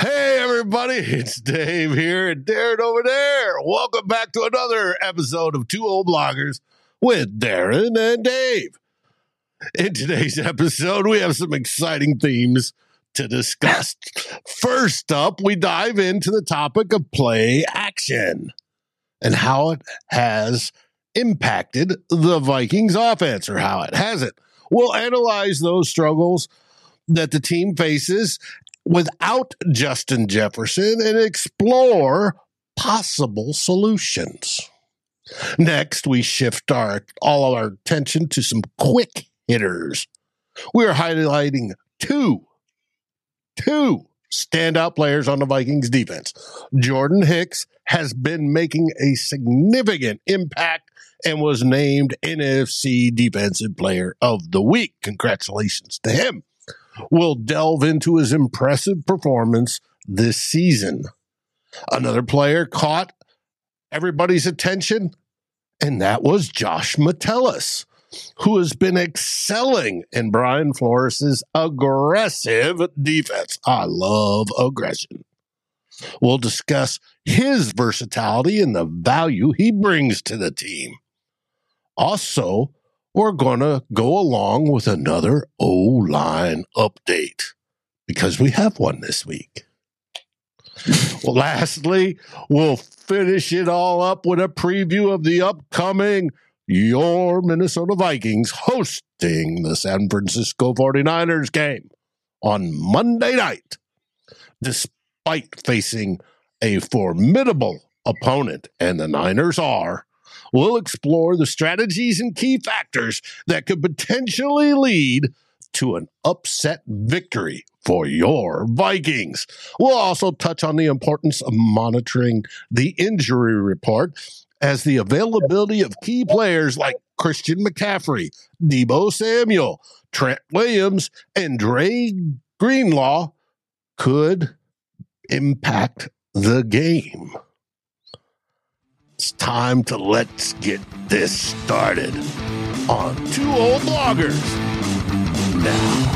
Hey, everybody, it's Dave here and Darren over there. Welcome back to another episode of Two Old Bloggers with Darren and Dave. In today's episode, we have some exciting themes to discuss. First up, we dive into the topic of play action and how it has impacted the Vikings offense or how it hasn't. We'll analyze those struggles that the team faces without Justin Jefferson and explore possible solutions. Next, we shift our all of our attention to some quick hitters. We are highlighting two, two standout players on the Vikings defense. Jordan Hicks has been making a significant impact and was named NFC Defensive Player of the Week. Congratulations to him will delve into his impressive performance this season. Another player caught everybody's attention, and that was Josh Metellus, who has been excelling in Brian Flores' aggressive defense. I love aggression. We'll discuss his versatility and the value he brings to the team. Also, we're going to go along with another O line update because we have one this week. lastly, we'll finish it all up with a preview of the upcoming Your Minnesota Vikings hosting the San Francisco 49ers game on Monday night. Despite facing a formidable opponent, and the Niners are, We'll explore the strategies and key factors that could potentially lead to an upset victory for your Vikings. We'll also touch on the importance of monitoring the injury report as the availability of key players like Christian McCaffrey, Deebo Samuel, Trent Williams, and Dre Greenlaw could impact the game. It's time to let's get this started on Two Old Bloggers. Now,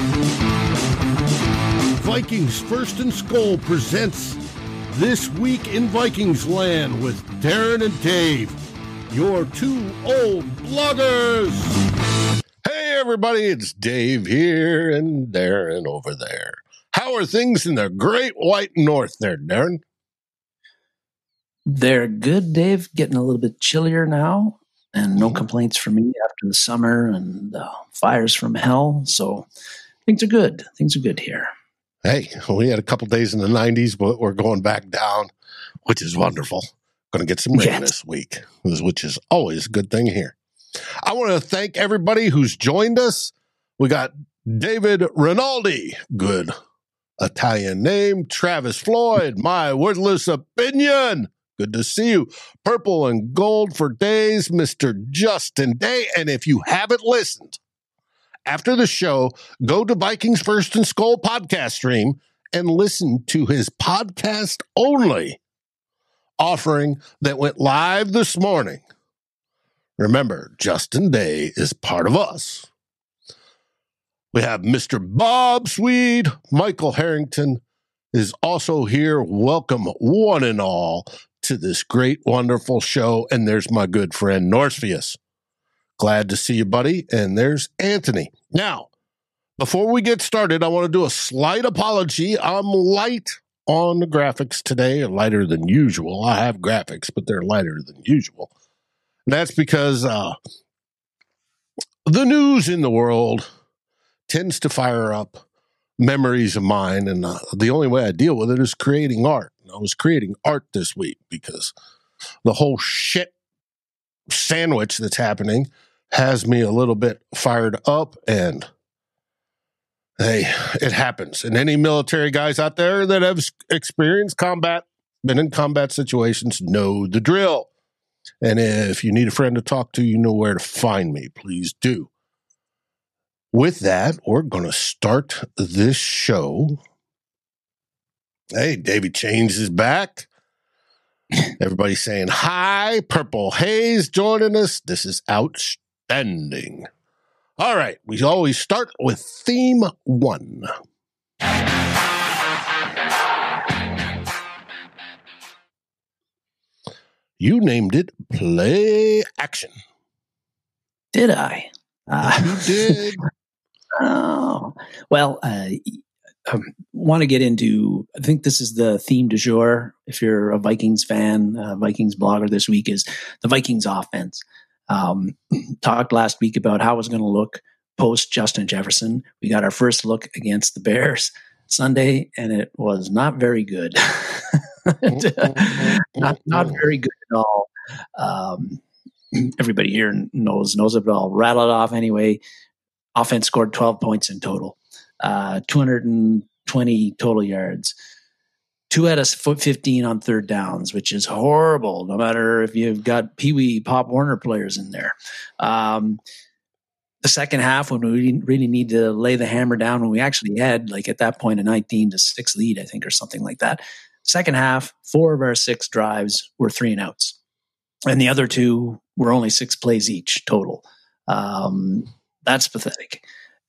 Vikings First and SKOL presents This Week in Vikings Land with Darren and Dave, your two old bloggers. Hey, everybody, it's Dave here and Darren over there. How are things in the great white north there, Darren? They're good, Dave. Getting a little bit chillier now, and no Mhm. complaints from me after the summer and the fires from hell. So things are good. Things are good here. Hey, we had a couple days in the 90s, but we're going back down, which is wonderful. Going to get some rain Yes. this week, which is always a good thing here. I want to thank everybody who's joined us. We got David Rinaldi, good Italian name. Travis Floyd, my worthless opinion. Good to see you. Purple and gold for days, Mr. Justin Day. And if you haven't listened, after the show, go to Vikings First and SKOL podcast stream and listen to his podcast only offering that went live this morning. Remember, Justin Day is part of us. We have Mr. Bob Swede. Michael Harrington is also here. Welcome, one and all, to this great, wonderful show. And there's my good friend, Norpheus. Glad to see you, buddy. And there's Anthony. Now, Before we get started, I want to do a slight apology. I'm light on the graphics today, lighter than usual. I have graphics, but they're lighter than usual. And that's because uh, the news in the world tends to fire up memories of mine. And uh, the only way I deal with it is creating art. I was creating art this week because the whole shit sandwich that's happening has me a little bit fired up. And hey, it happens. And any military guys out there that have experienced combat, been in combat situations, know the drill. And if you need a friend to talk to, you know where to find me. Please do. With that, we're going to start this show. Hey, David Chains is back. Everybody's saying hi. Purple Haze joining us. This is outstanding. All right, we always start with theme one. You named it Play Action. Did I? Uh, you did. oh, well, uh, um, want to get into, I think this is the theme du jour. If you're a Vikings fan, uh, Vikings blogger this week is the Vikings offense. Um, talked last week about how it was going to look post Justin Jefferson. We got our first look against the Bears Sunday, and it was not very good. not not very good at all. Um, everybody here knows knows it all. Rattle it off anyway. Offense scored 12 points in total, uh, 220 total yards. Two out of 15 on third downs, which is horrible, no matter if you've got Pee Wee Pop Warner players in there. Um, the second half, when we really need to lay the hammer down, when we actually had, like at that point, a 19 to 6 lead, I think, or something like that. Second half, four of our six drives were three and outs. And the other two were only six plays each total. Um, that's pathetic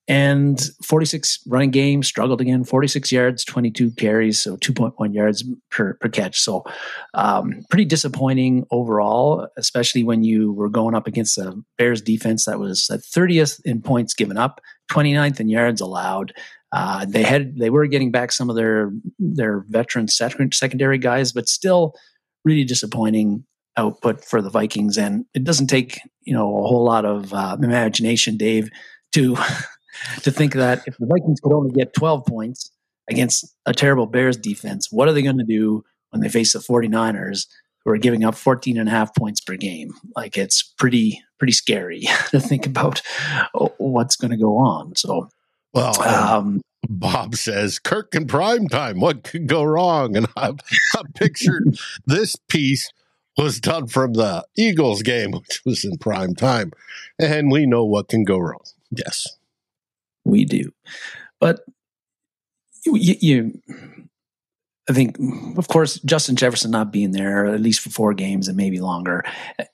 and 46 running game struggled again 46 yards 22 carries so 2.1 yards per, per catch. So um, pretty disappointing overall especially when you were going up against the bears defense that was at 30th in points given up 29th in yards allowed. Uh, they had they were getting back some of their their veteran secondary guys but still really disappointing output for the vikings. And it doesn't take you know a whole lot of uh, imagination dave to to think that if the Vikings could only get 12 points against a terrible Bears defense, what are they going to do when they face the 49ers who are giving up 14 and a half points per game? Like it's pretty, pretty scary to think about what's going to go on. So, well, um, Bob says, Kirk in prime time. What could go wrong? And I've, I've pictured this piece was done from the Eagles game, which was in prime time. And we know what can go wrong. Yes we do. But you, you, I think, of course, Justin Jefferson not being there, at least for four games and maybe longer,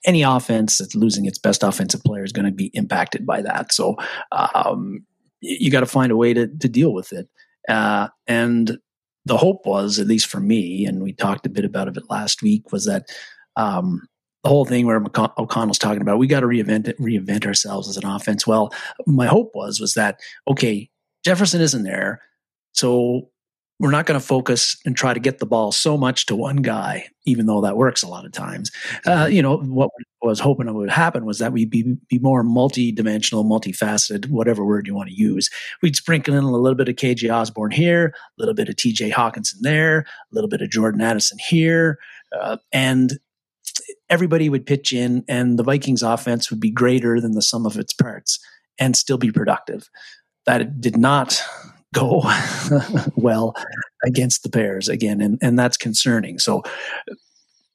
any offense that's losing its best offensive player is going to be impacted by that. So um, you got to find a way to, to deal with it. Uh, and the hope was, at least for me, and we talked a bit about it last week, was that um, the whole thing where O'Connell's talking about we got to reinvent it, reinvent ourselves as an offense. Well, my hope was was that okay, Jefferson isn't there, so we're not going to focus and try to get the ball so much to one guy, even though that works a lot of times. Uh, you know what I was hoping would happen was that we'd be be more multi-dimensional, multifaceted, whatever word you want to use. We'd sprinkle in a little bit of KJ Osborn here, a little bit of TJ Hockenson there, a little bit of Jordan Addison here, uh, and everybody would pitch in and the Vikings offense would be greater than the sum of its parts and still be productive. That did not go well against the Bears again, and, and that's concerning. So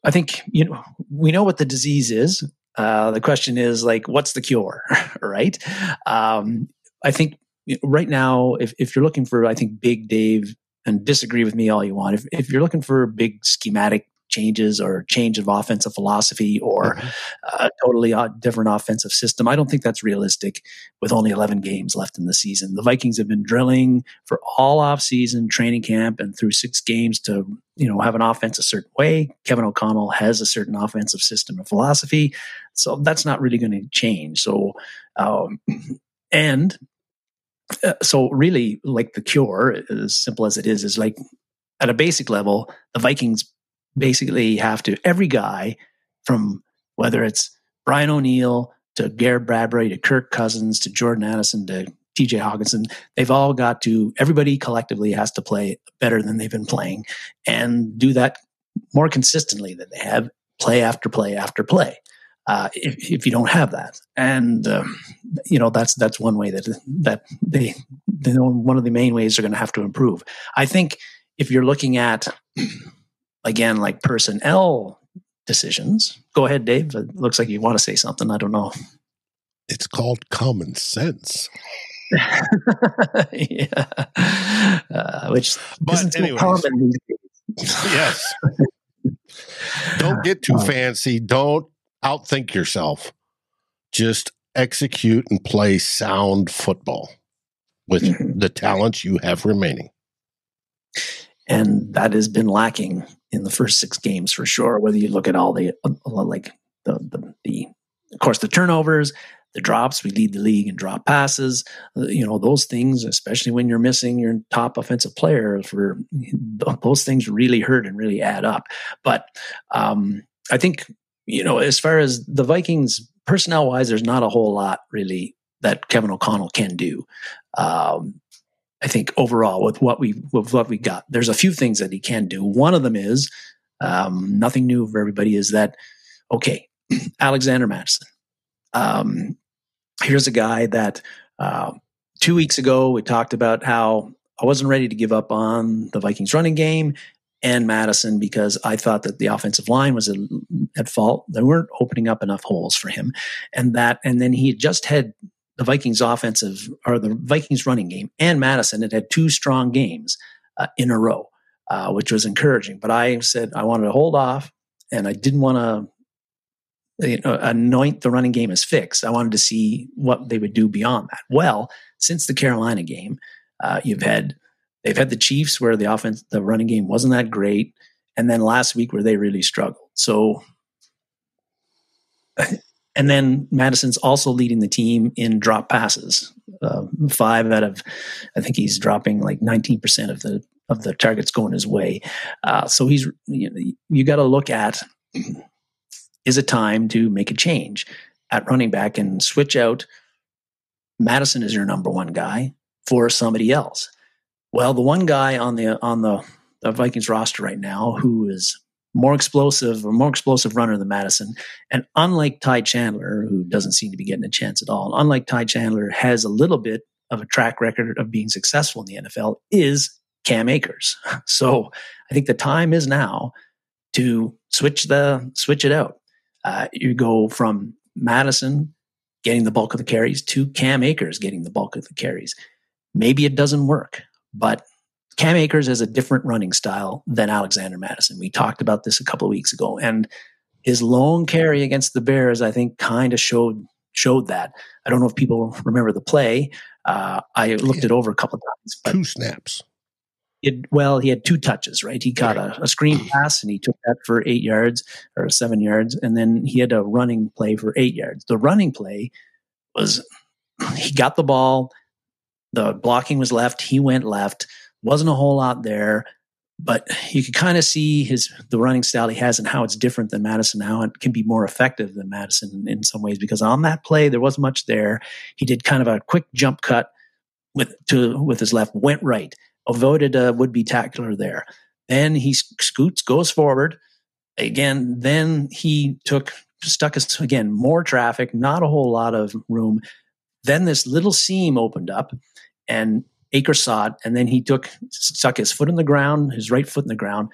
I think, you know, we know what the disease is. Uh, the question is like, what's the cure, right? Um, I think right now, if, if you're looking for, I think, big Dave, and disagree with me all you want. If, if you're looking for big schematic changes or change of offensive philosophy or mm-hmm. a totally different offensive system. I don't think that's realistic with only 11 games left in the season. The Vikings have been drilling for all off-season training camp and through six games to you know have an offense a certain way. Kevin O'Connell has a certain offensive system and philosophy, so that's not really going to change. So, um, and uh, so really, like the cure, as simple as it is, is like at a basic level, the Vikings basically have to every guy from whether it's Brian O'Neill to Garrett Bradbury to Kirk Cousins to Jordan Addison to TJ Hockenson, they've all got to, everybody collectively has to play better than they've been playing and do that more consistently than they have, play after play after play. Uh, if, if, you don't have that, and um, you know that's that's one way that that they, they one of the main ways they're going to have to improve. I think if you're looking at again like personnel decisions, go ahead, Dave. It looks like you want to say something. I don't know. It's called common sense. yeah, uh, which but anyway, yes. don't get too fancy. Don't outthink yourself. Just execute and play sound football with mm-hmm. the talents you have remaining. And that has been lacking in the first six games for sure. Whether you look at all the uh, like the, the, the of course the turnovers, the drops. We lead the league in drop passes. Uh, you know those things, especially when you're missing your top offensive player. For those things, really hurt and really add up. But um, I think you know, as far as the Vikings personnel wise, there's not a whole lot really that Kevin O'Connell can do. Um, I think overall with what we with what we got, there's a few things that he can do. One of them is um, nothing new for everybody. Is that okay? Alexander Mattison. Um, here's a guy that uh, two weeks ago we talked about how I wasn't ready to give up on the Vikings running game and Mattison because I thought that the offensive line was at fault. They weren't opening up enough holes for him, and that and then he just had the Vikings offensive or the Vikings running game and Mattison had had two strong games uh, in a row, uh, which was encouraging. But I said I wanted to hold off, and I didn't want to you know, anoint the running game as fixed. I wanted to see what they would do beyond that. Well, since the Carolina game, uh, you've had they've had the Chiefs where the offense, the running game wasn't that great, and then last week where they really struggled. So, and then Mattison's also leading the team in drop passes. Uh, five out of, I think he's dropping like nineteen percent of the of the targets going his way. Uh, so he's you, you got to look at is it time to make a change at running back and switch out Mattison as your number one guy for somebody else? Well, the one guy on the on the, the Vikings roster right now who is more explosive, or more explosive runner than Mattison. and unlike Ty Chandler, who doesn't seem to be getting a chance at all, unlike Ty Chandler, has a little bit of a track record of being successful in the NFL, is Cam Akers. So I think the time is now to switch the switch it out. Uh, you go from Mattison getting the bulk of the carries to Cam Akers getting the bulk of the carries. Maybe it doesn't work, but Cam Akers has a different running style than Alexander Mattison. We talked about this a couple of weeks ago, and his long carry against the Bears, I think, kind of showed showed that. I don't know if people remember the play. Uh, I looked it over a couple of times. Two snaps. It, well, he had two touches, right? He caught a, a, screen pass and he took that for eight yards or seven yards, and then he had a running play for eight yards. The running play was he got the ball, the blocking was left, he went left. Wasn't a whole lot there, but you could kind of see his the running style he has and how it's different than Mattison, How it can be more effective than Mattison in some ways because on that play there wasn't much there. He did kind of a quick jump cut with to with his left, went right avoided a would be tackler there. Then he scoots, goes forward. Again, then he took, stuck us again, more traffic, not a whole lot of room. Then this little seam opened up and Saw it. And then he took, stuck his foot in the ground, his right foot in the ground,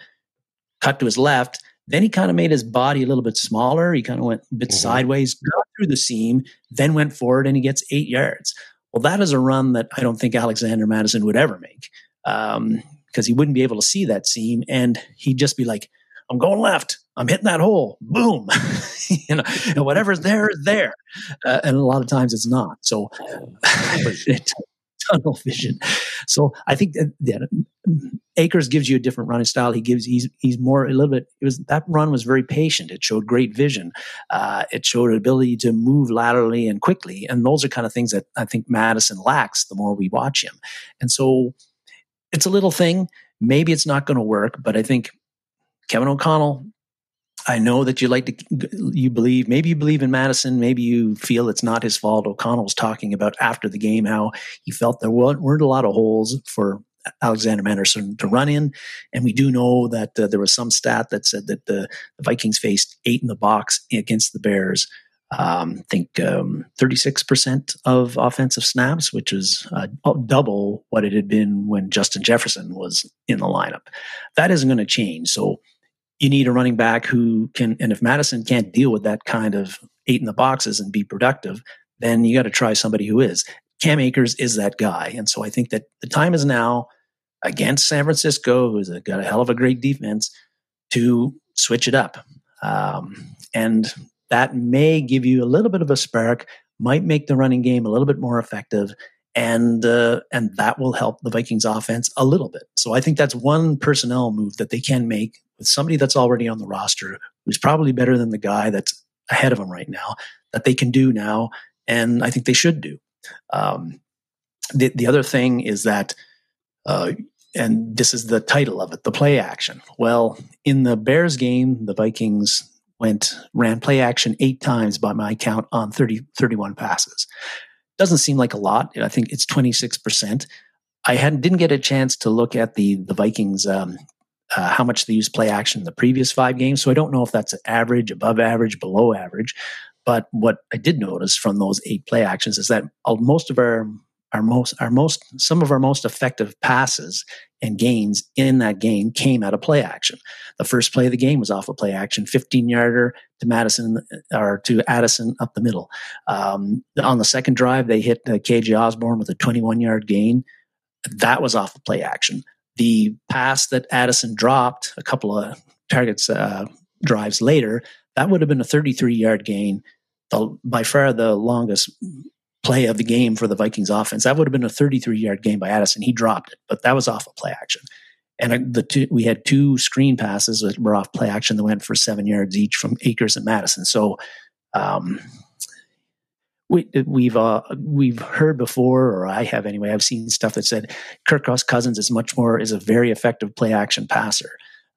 cut to his left. Then he kind of made his body a little bit smaller. He kind of went a bit mm-hmm. sideways, got through the seam, then went forward and he gets eight yards. Well, that is a run that I don't think Alexander Mattison would ever make because um, he wouldn't be able to see that seam, and he'd just be like, "I'm going left. I'm hitting that hole. Boom, you know, and whatever's there is there." Uh, and a lot of times it's not. So it tunnel vision. So I think that, that Akers gives you a different running style. He gives he's he's more a little bit. It was that run was very patient. It showed great vision. Uh, it showed an ability to move laterally and quickly, and those are kind of things that I think Mattison lacks. The more we watch him, and so it's a little thing. Maybe it's not going to work, but I think Kevin O'Connell I know that you like to, you believe, maybe you believe in Mattison, maybe you feel it's not his fault. O'Connell was talking about after the game how he felt there weren't a lot of holes for Alexander Mattison to run in. And we do know that uh, there was some stat that said that the, the, Vikings faced eight in the box against the Bears. Um, I think um, 36% of offensive snaps, which is uh, double what it had been when Justin Jefferson was in the lineup. That isn't going to change. So you need a running back who can, and if Mattison can't deal with that kind of eight in the boxes and be productive, then you got to try somebody who is. Cam Akers is that guy. And so I think that the time is now against San Francisco, who's got a hell of a great defense, to switch it up. Um, and that may give you a little bit of a spark, might make the running game a little bit more effective. And uh, and that will help the Vikings offense a little bit. So I think that's one personnel move that they can make with somebody that's already on the roster who's probably better than the guy that's ahead of them right now that they can do now. And I think they should do. Um, the, the other thing is that, uh, and this is the title of it, the play action. Well, in the Bears game, the Vikings went, ran play action eight times by my count on 30, 31 passes. Doesn't seem like a lot. I think it's 26%. I hadn't, didn't get a chance to look at the, the Vikings um, uh, how much they use play action in the previous five games. So I don't know if that's average, above average, below average. But what I did notice from those eight play actions is that most of our our most our most some of our most effective passes and gains in that game came out of play action. The first play of the game was off a of play action, 15 yarder to Mattison or to Addison up the middle. Um, on the second drive, they hit uh, KJ Osborn with a 21 yard gain. That was off of play action the pass that Addison dropped a couple of targets uh, drives later, that would have been a 33 yard gain, the, by far the longest play of the game for the Vikings offense. That would have been a 33 yard game by Addison. He dropped it, but that was off of play action. And the two, we had two screen passes that were off play action that went for seven yards each from Akers and Mattison. So, um, we, we've uh, we've heard before, or I have anyway. I've seen stuff that said Kirk Cross Cousins is much more is a very effective play action passer,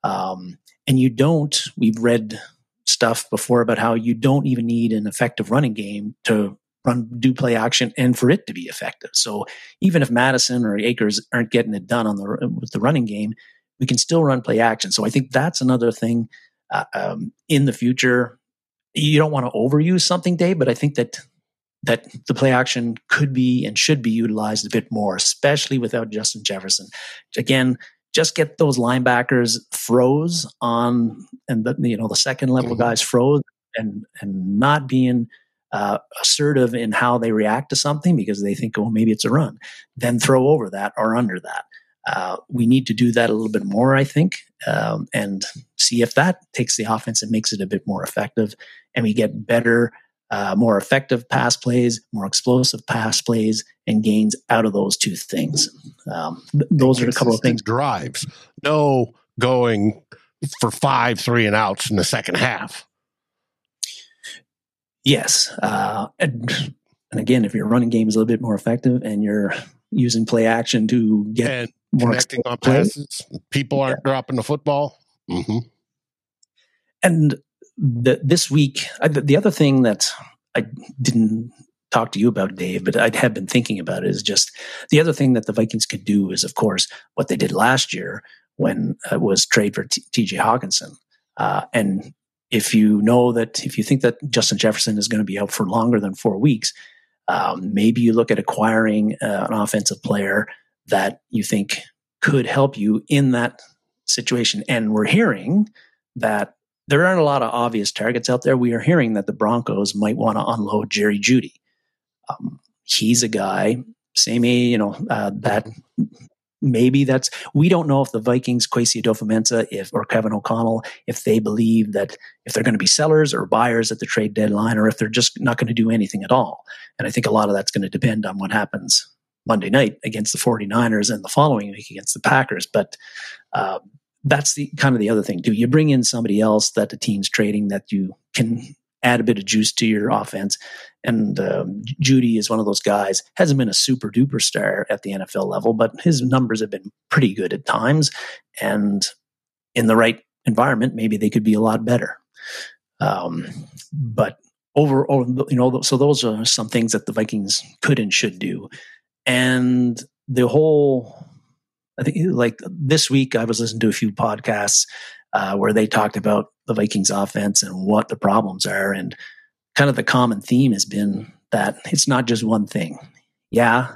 um, and you don't. We've read stuff before about how you don't even need an effective running game to run do play action and for it to be effective. So even if Mattison or Akers aren't getting it done on the with the running game, we can still run play action. So I think that's another thing uh, um, in the future. You don't want to overuse something, Dave, but I think that that the play action could be and should be utilized a bit more, especially without Justin Jefferson. Again, just get those linebackers froze on, and the, you know the second level mm-hmm. guys froze, and and not being uh, assertive in how they react to something because they think, oh, maybe it's a run. Then throw over that or under that. Uh, we need to do that a little bit more, I think, um, and see if that takes the offense and makes it a bit more effective, and we get better uh, more effective pass plays, more explosive pass plays, and gains out of those two things. Um, those are a couple of things. Drives, no going for five three and outs in the second half. Yes, uh, and, and, again, if your running game is a little bit more effective and you're using play action to get and more connecting on passes, people aren't yeah. dropping the football. Mm-hmm. And the, this week, I, the other thing that I didn't talk to you about, Dave, but I have been thinking about it is just the other thing that the Vikings could do is, of course, what they did last year when it was trade for TJ Hockenson. Uh, and if you know that, if you think that Justin Jefferson is going to be out for longer than four weeks, um, maybe you look at acquiring uh, an offensive player that you think could help you in that situation. And we're hearing that there aren't a lot of obvious targets out there. We are hearing that the Broncos might want to unload Jerry Jeudy. Um, he's a guy, same age, you know, uh, that maybe that's we don't know if the Vikings, Kwesi Adofo-Mensah, if or Kevin O'Connell, if they believe that if they're going to be sellers or buyers at the trade deadline, or if they're just not going to do anything at all. And I think a lot of that's going to depend on what happens Monday night against the 49ers and the following week against the Packers. But uh, that's the kind of the other thing Do You bring in somebody else that the team's trading that you can add a bit of juice to your offense. And um, Jeudy is one of those guys. Hasn't been a super duper star at the NFL level, but his numbers have been pretty good at times. And in the right environment, maybe they could be a lot better. Um, but over, over, you know, so those are some things that the Vikings could and should do. And the whole, I think, like this week, I was listening to a few podcasts uh, where they talked about the Vikings offense and what the problems are. And kind of the common theme has been that it's not just one thing. Yeah,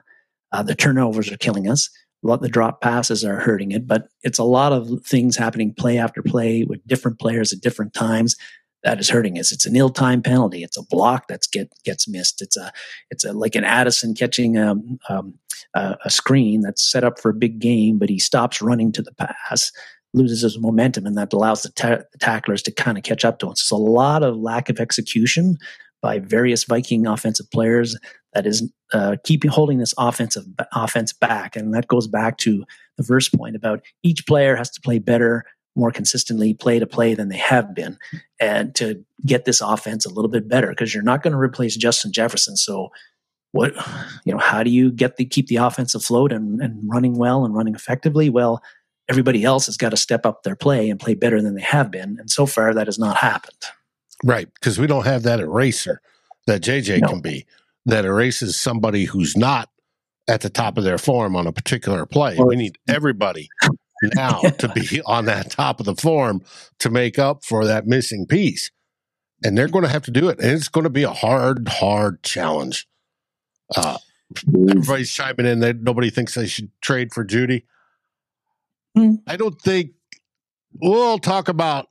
uh, the turnovers are killing us. A Lot of the drop passes are hurting it, but it's a lot of things happening play after play with different players at different times that is hurting us. It's an ill-time penalty. It's a block that's get gets missed. It's a it's a like an Addison catching a, um, um, a, a screen that's set up for a big game, but he stops running to the pass loses his momentum, and that allows the, ta- the tacklers to kind of catch up to him. So it's a lot of lack of execution by various Viking offensive players that is uh, keeping holding this offensive offense back, and that goes back to the first point about each player has to play better, more consistently, play to play than they have been, and to get this offense a little bit better because you're not going to replace Justin Jefferson. So what you know how do you get the keep the offense afloat and, and running well and running effectively well everybody else has got to step up their play and play better than they have been. And so far, that has not happened. Right. Because we don't have that eraser that JJ no. can be that erases somebody who's not at the top of their form on a particular play. we need everybody now yeah. to be on that top of the form to make up for that missing piece. And they're going to have to do it. And it's going to be a hard, hard challenge. Uh, everybody's chiming in. That nobody thinks they should trade for Jeudy. Mm. I don't think we'll talk about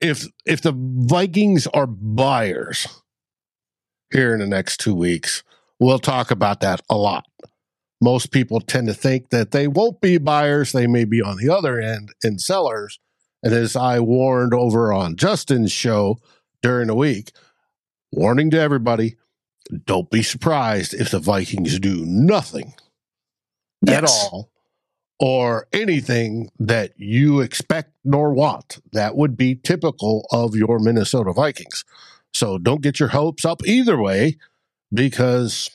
if if the Vikings are buyers here in the next two weeks. We'll talk about that a lot. Most people tend to think that they won't be buyers; they may be on the other end in sellers. And as I warned over on Justin's show during the week, warning to everybody: don't be surprised if the Vikings do nothing yes. at all or anything that you expect nor want. That would be typical of your Minnesota Vikings. So don't get your hopes up either way because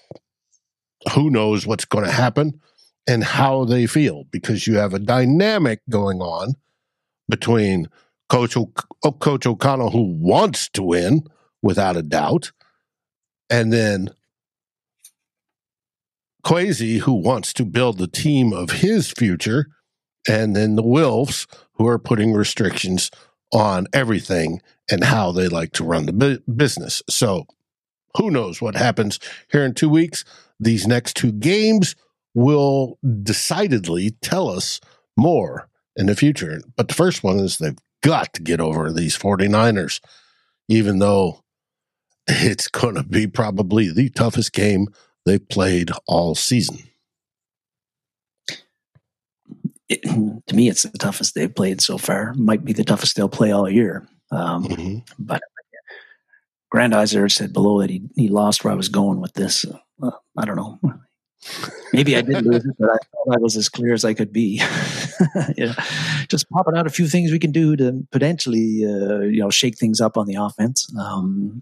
who knows what's going to happen and how they feel because you have a dynamic going on between Coach, o- Coach O'Connell, who wants to win without a doubt, and then Kwesi, who wants to build the team of his future, and then the Wilfs, who are putting restrictions on everything and how they like to run the bu- business. So, who knows what happens here in two weeks? These next two games will decidedly tell us more in the future. But the first one is they've got to get over these 49ers, even though it's going to be probably the toughest game they played all season. It, to me, it's the toughest they've played so far. Might be the toughest they'll play all year. Um, mm-hmm. But Grandizer said below that he, he lost where I was going with this. Uh, I don't know. Maybe I did lose it, but I thought I was as clear as I could be. yeah. Just popping out a few things we can do to potentially, uh, you know, shake things up on the offense. Um,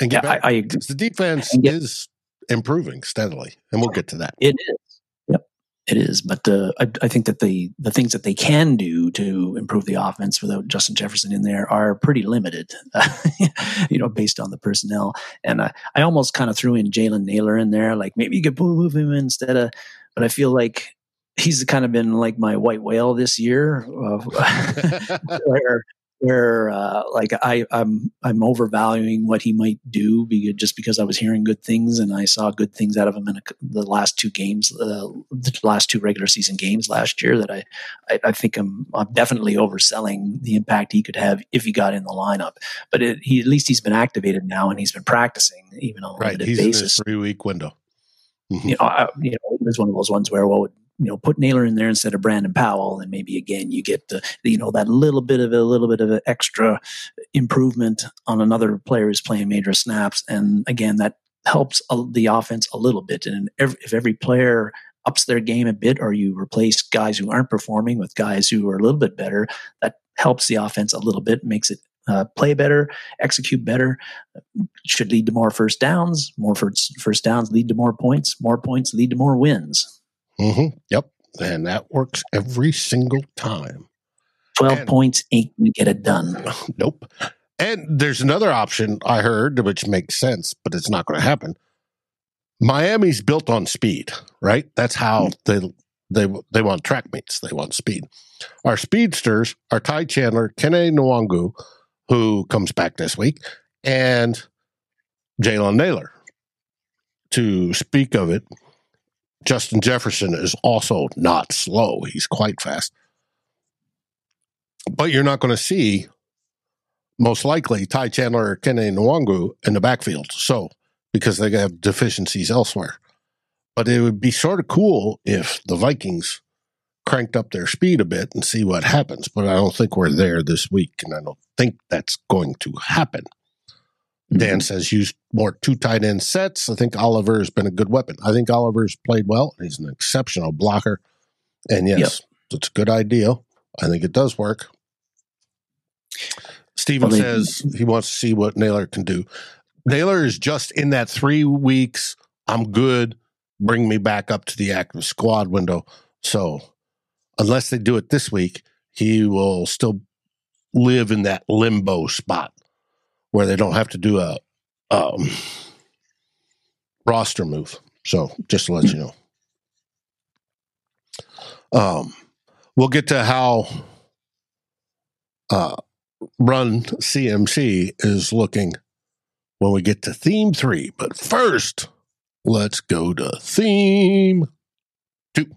and yeah, back. I, I, the defense get, is improving steadily, and we'll get to that. It is. Yep, it is. But uh, I, I, think that the the things that they can do to improve the offense without Justin Jefferson in there are pretty limited. you know, based on the personnel. And I, I almost kind of threw in Jalen Nailor in there, like maybe you could move him instead of. But I feel like he's kind of been like my white whale this year, uh, where where uh, like I, I'm I'm overvaluing what he might do because, just because I was hearing good things and I saw good things out of him in a, the last two games, uh, the last two regular season games last year. That I I, I, think I'm I'm definitely overselling the impact he could have if he got in the lineup. But it, he at least he's been activated now and he's been practicing even on a right. limited he's basis. Three week window. Mm-hmm. You know, I, you know, it was one of those ones where well you know put Nailor in there instead of Brandon Powell, and maybe again you get the you know that little bit of a little bit of an extra improvement on another player who's playing major snaps, and again that helps the offense a little bit. And if every player ups their game a bit, or you replace guys who aren't performing with guys who are a little bit better, that helps the offense a little bit, makes it uh, play better, execute better, should lead to more first downs. More first, first downs lead to more points. More points lead to more wins. Mm-hmm. Yep. And that works every single time. 12 and, points ain't going to get it done. Nope. And there's another option I heard, which makes sense, but it's not going to happen. Miami's built on speed, right? That's how they they they want track meets. They want speed. Our speedsters are Ty Chandler, Kene Nwangwu, who comes back this week, and Jalen Nailor. To speak of it, Justin Jefferson is also not slow. He's quite fast. But you're not going to see, most likely, Ty Chandler or Kene Nwangwu in the backfield. So, because they have deficiencies elsewhere. But it would be sort of cool if the Vikings cranked up their speed a bit and see what happens. But I don't think we're there this week, and I don't think that's going to happen. Mm-hmm. Dan says use more two tight end sets. I think Oliver has been a good weapon. I think Oliver's played well. He's an exceptional blocker. And yes, yep. it's a good idea. I think it does work. Steven well, says he wants to see what Nailor can do. Nailor is just in that three weeks. I'm good. Bring me back up to the active squad window. So unless they do it this week, he will still live in that limbo spot where they don't have to do a um, roster move. So just to let you know. Um, we'll get to how uh, run CMC is looking when we get to theme three. But first, let's go to theme two.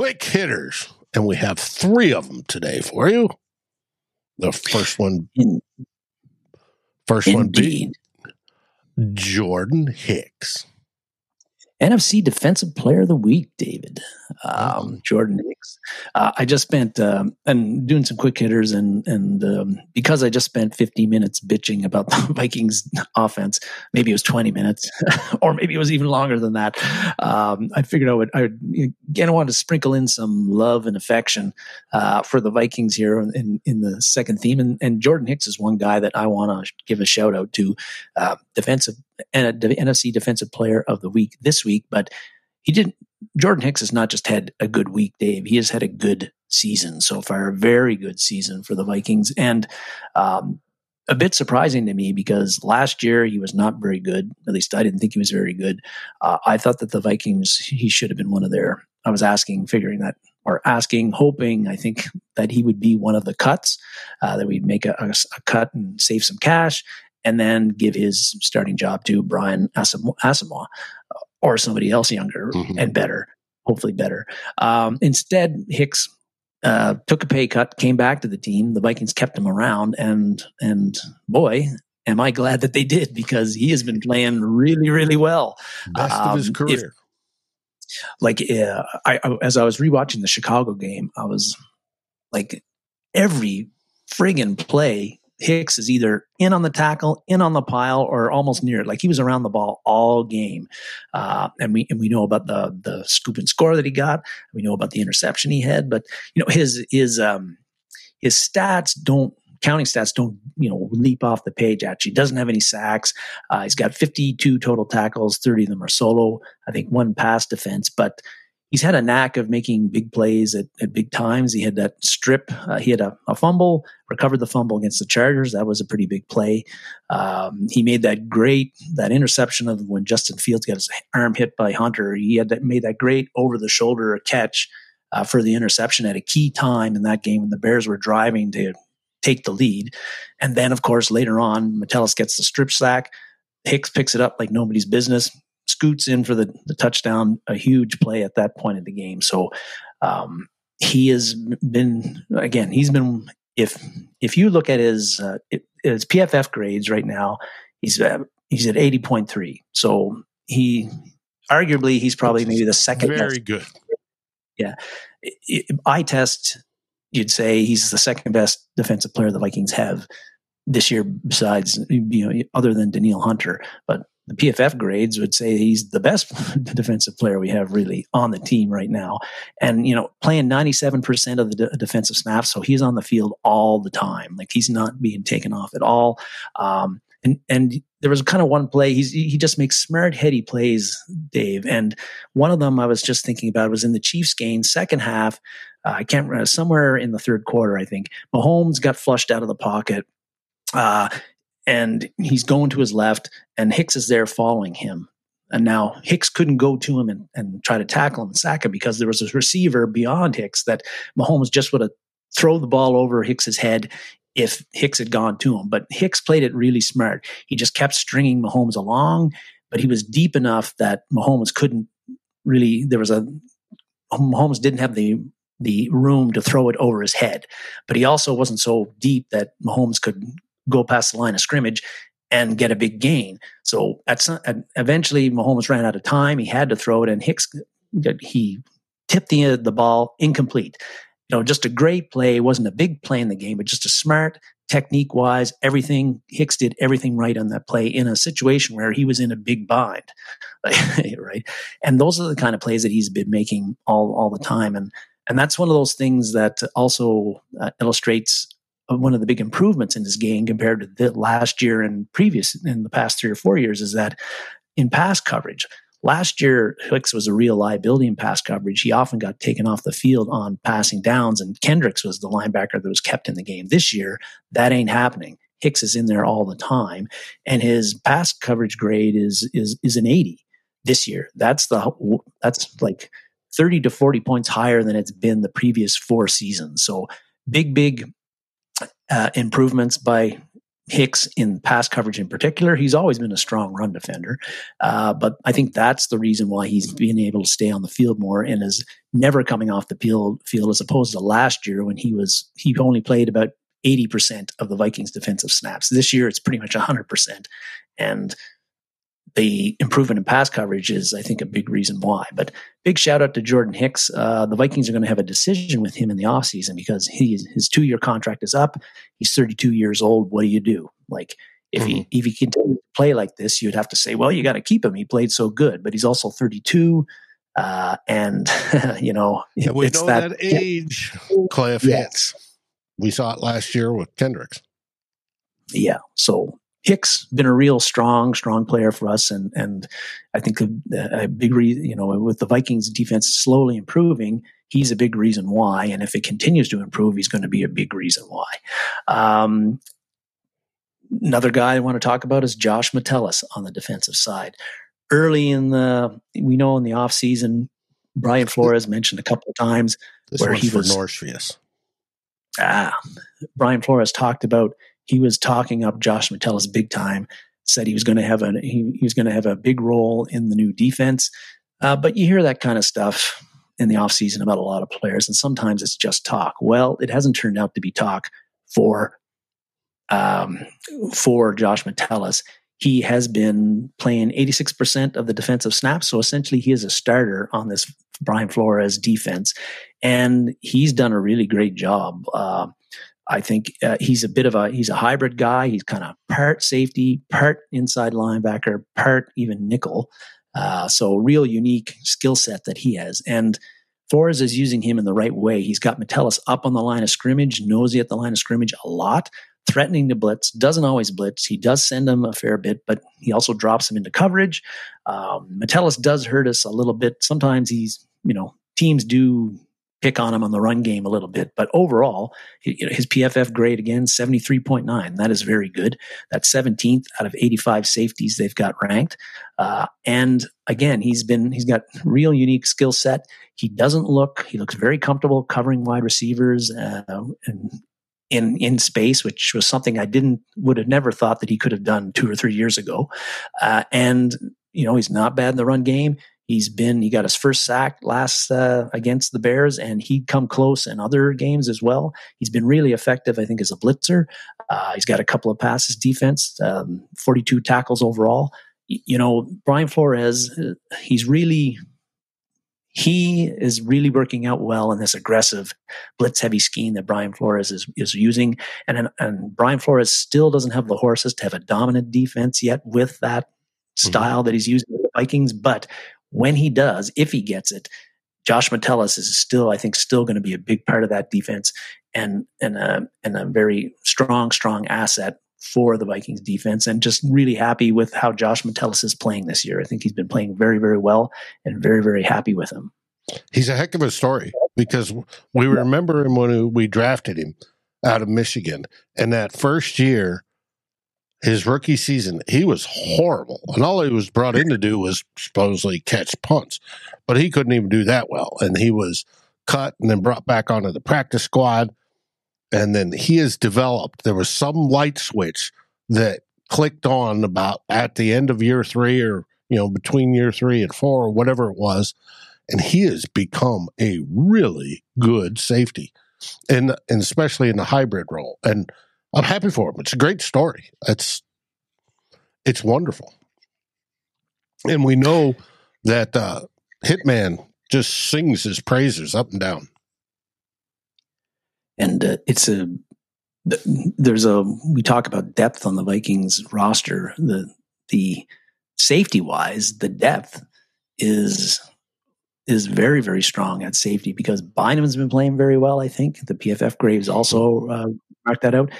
Quick hitters. And we have three of them today for you. The first one, first Indeed. one being Jordan Hicks. NFC Defensive Player of the Week, David. Um, Jordan Hicks. Uh, I just spent um, and doing some quick hitters, and and um, because I just spent 50 minutes bitching about the Vikings offense, maybe it was 20 minutes, or maybe it was even longer than that. Um, I figured I would. I would, again I wanted to sprinkle in some love and affection uh, for the Vikings here in in the second theme, and, and Jordan Hicks is one guy that I want to give a shout out to. Uh, defensive NFC Defensive Player of the Week this week, but he didn't. Jordan Hicks has not just had a good week, Dave. He has had a good season so far, a very good season for the Vikings, and um, a bit surprising to me because last year he was not very good. At least I didn't think he was very good. Uh, I thought that the Vikings he should have been one of their. I was asking, figuring that or asking, hoping, I think that he would be one of the cuts, uh, that we'd make a, a, a, cut and save some cash and then give his starting job to Brian Asamoah or somebody else younger mm-hmm. and better, hopefully better. Um, instead, Hicks uh, took a pay cut, came back to the team. The Vikings kept him around, and and boy, am I glad that they did because he has been playing really, really well. Best um, of his um, career. If, like uh, I, I, as I was rewatching the Chicago game, I was like every friggin' play Hicks is either in on the tackle, in on the pile, or almost near it. Like he was around the ball all game. Uh, and we and we know about the the scoop and score that he got. We know about the interception he had. But you know his his um, his stats don't counting stats don't you know leap off the page at you. Doesn't have any sacks. Uh, he's got 52 total tackles, 30 of them are solo. I think one pass defense, but he's had a knack of making big plays at, at big times. He had that strip. Uh, he had a, a, fumble, recovered the fumble against the Chargers. That was a pretty big play. Um, he made that great that interception of when Justin Fields got his arm hit by Hunter. He had that, made that great over the shoulder catch uh, for the interception at a key time in that game when the Bears were driving to take the lead. And then, of course, later on, Metellus gets the strip sack. Hicks picks it up like nobody's business scoots in for the, the touchdown, a huge play at that point in the game. So um, he has been again. He's been if if you look at his uh, his PFF grades right now, he's uh, he's at eighty point three. So he arguably he's probably maybe the second very best. good. Yeah, I test you'd say he's the second best defensive player the Vikings have this year, besides you know other than Danielle Hunter. But the PFF grades would say he's the best defensive player we have really on the team right now. And, you know, playing 97% of the de- defensive snaps. So he's on the field all the time. Like he's not being taken off at all. Um, and, and there was kind of one play. He's, he just makes smart, heady plays, Dave. And one of them I was just thinking about was in the Chiefs game, second half. Uh, I can't remember, somewhere in the third quarter, I think. Mahomes got flushed out of the pocket. Uh, and he's going to his left, and Hicks is there following him. And now Hicks couldn't go to him and, and try to tackle him and sack him because there was a receiver beyond Hicks that Mahomes just would have thrown the ball over Hicks's head if Hicks had gone to him. But Hicks played it really smart. He just kept stringing Mahomes along, but he was deep enough that Mahomes couldn't really. There was a Mahomes didn't have the the room to throw it over his head, but he also wasn't so deep that Mahomes could go past the line of scrimmage and get a big gain. So at some, eventually Mahomes ran out of time. He had to throw it, and Hicks he tipped the the ball incomplete. You know, just a great play. It wasn't a big play in the game, but just a smart technique wise, everything Hicks did everything right on that play in a situation where he was in a big bind, right? And those are the kind of plays that he's been making all all the time, and and that's one of those things that also uh, illustrates Uh, one of the big improvements in his game compared to the last year and previous in the past three or four years is that in pass coverage. Last year, Hicks was a real liability in pass coverage. He often got taken off the field on passing downs, and Kendricks was the linebacker that was kept in the game. This year, that ain't happening. Hicks is in there all the time, and his pass coverage grade is is is an 80 this year. That's the that's like 30 to 40 points higher than it's been the previous four seasons. So big, big uh, improvements by Hicks in pass coverage in particular. He's always been a strong run defender, uh, but I think that's the reason why he's been able to stay on the field more and is never coming off the field, field as opposed to last year when he was he only played about 80% of the Vikings defensive snaps. This year it's pretty much 100%. And the improvement in pass coverage is, I think, a big reason why. But big shout out to Jordan Hicks. Uh, the Vikings are going to have a decision with him in the offseason because he, his two year contract is up. He's 32 years old. What do you do? Like, if mm-hmm. he if he continues to play like this, you'd have to say, well, you got to keep him. He played so good, but he's also 32. Uh, and you know, yeah, we know that, that age, Cliff. Yes. We saw it last year with Kendricks. Yeah. So Hicks has been a real strong, strong player for us, and and I think a, a big reason, you know, with the Vikings defense slowly improving, he's a big reason why. And if it continues to improve, he's going to be a big reason why. Um, another guy I want to talk about is Josh Metellus on the defensive side. Early in the, we know in the off season, Brian Flores mentioned a couple of times this where he was Norcius. Ah, Brian Flores talked about he was talking up Josh Metellus big time. Said he was going to have a he, he was going to have a big role in the new defense. Uh, but you hear that kind of stuff in the offseason about a lot of players, and sometimes it's just talk. Well, it hasn't turned out to be talk for um, for Josh Metellus. He has been playing 86% of the defensive snaps. So essentially, he is a starter on this Brian Flores defense. And he's done a really great job. Uh, I think uh, he's a bit of a he's a hybrid guy. He's kind of part safety, part inside linebacker, part even nickel. Uh, so real unique skill set that he has. And Flores is using him in the right way. He's got Metellus up on the line of scrimmage, nosy at the line of scrimmage a lot, threatening to blitz. Doesn't always blitz. He does send him a fair bit, but he also drops him into coverage. Um, Metellus does hurt us a little bit. Sometimes he's you know teams do pick on him on the run game a little bit. But overall, his PFF grade again, 73.9. That is very good. That's 17th out of 85 safeties they've got ranked. Uh, and again, he's been, he's got real unique skill set. He doesn't look, he looks very comfortable covering wide receivers uh, and in in space, which was something I didn't would have never thought that he could have done two or three years ago. Uh, and you know he's not bad in the run game. He's been he got his first sack last uh, against the Bears, and he'd come close in other games as well. He's been really effective, I think, as a blitzer. Uh, he's got a couple of passes defense, um, 42 tackles overall. You know, Brian Flores, uh, he's really he is really working out well in this aggressive blitz heavy scheme that Brian Flores is, is using. And, and Brian Flores still doesn't have the horses to have a dominant defense yet with that mm-hmm. style mm-hmm. that he's using with the Vikings. But when he does, if he gets it, Josh Metellus is still, I think, still going to be a big part of that defense and and a and a very strong, strong asset for the Vikings defense. And just really happy with how Josh Metellus is playing this year. I think he's been playing very, very well, and very, very happy with him. He's a heck of a story because we remember him when we drafted him out of Michigan, and that first year his rookie season, he was horrible. And all he was brought in to do was supposedly catch punts, but he couldn't even do that well. And he was cut and then brought back onto the practice squad. And then he has developed, there was some light switch that clicked on about at the end of year three or, you know, between year three and four or whatever it was. And he has become a really good safety and, and especially in the hybrid role. And, I'm happy for him. It's a great story. It's it's wonderful, and we know that uh, Hitman just sings his praises up and down. And uh, it's a there's a we talk about depth on the Vikings roster. The the safety wise, the depth is is very very strong at safety because Bynum's been playing very well. I think the PFF Graves also uh, marked that out.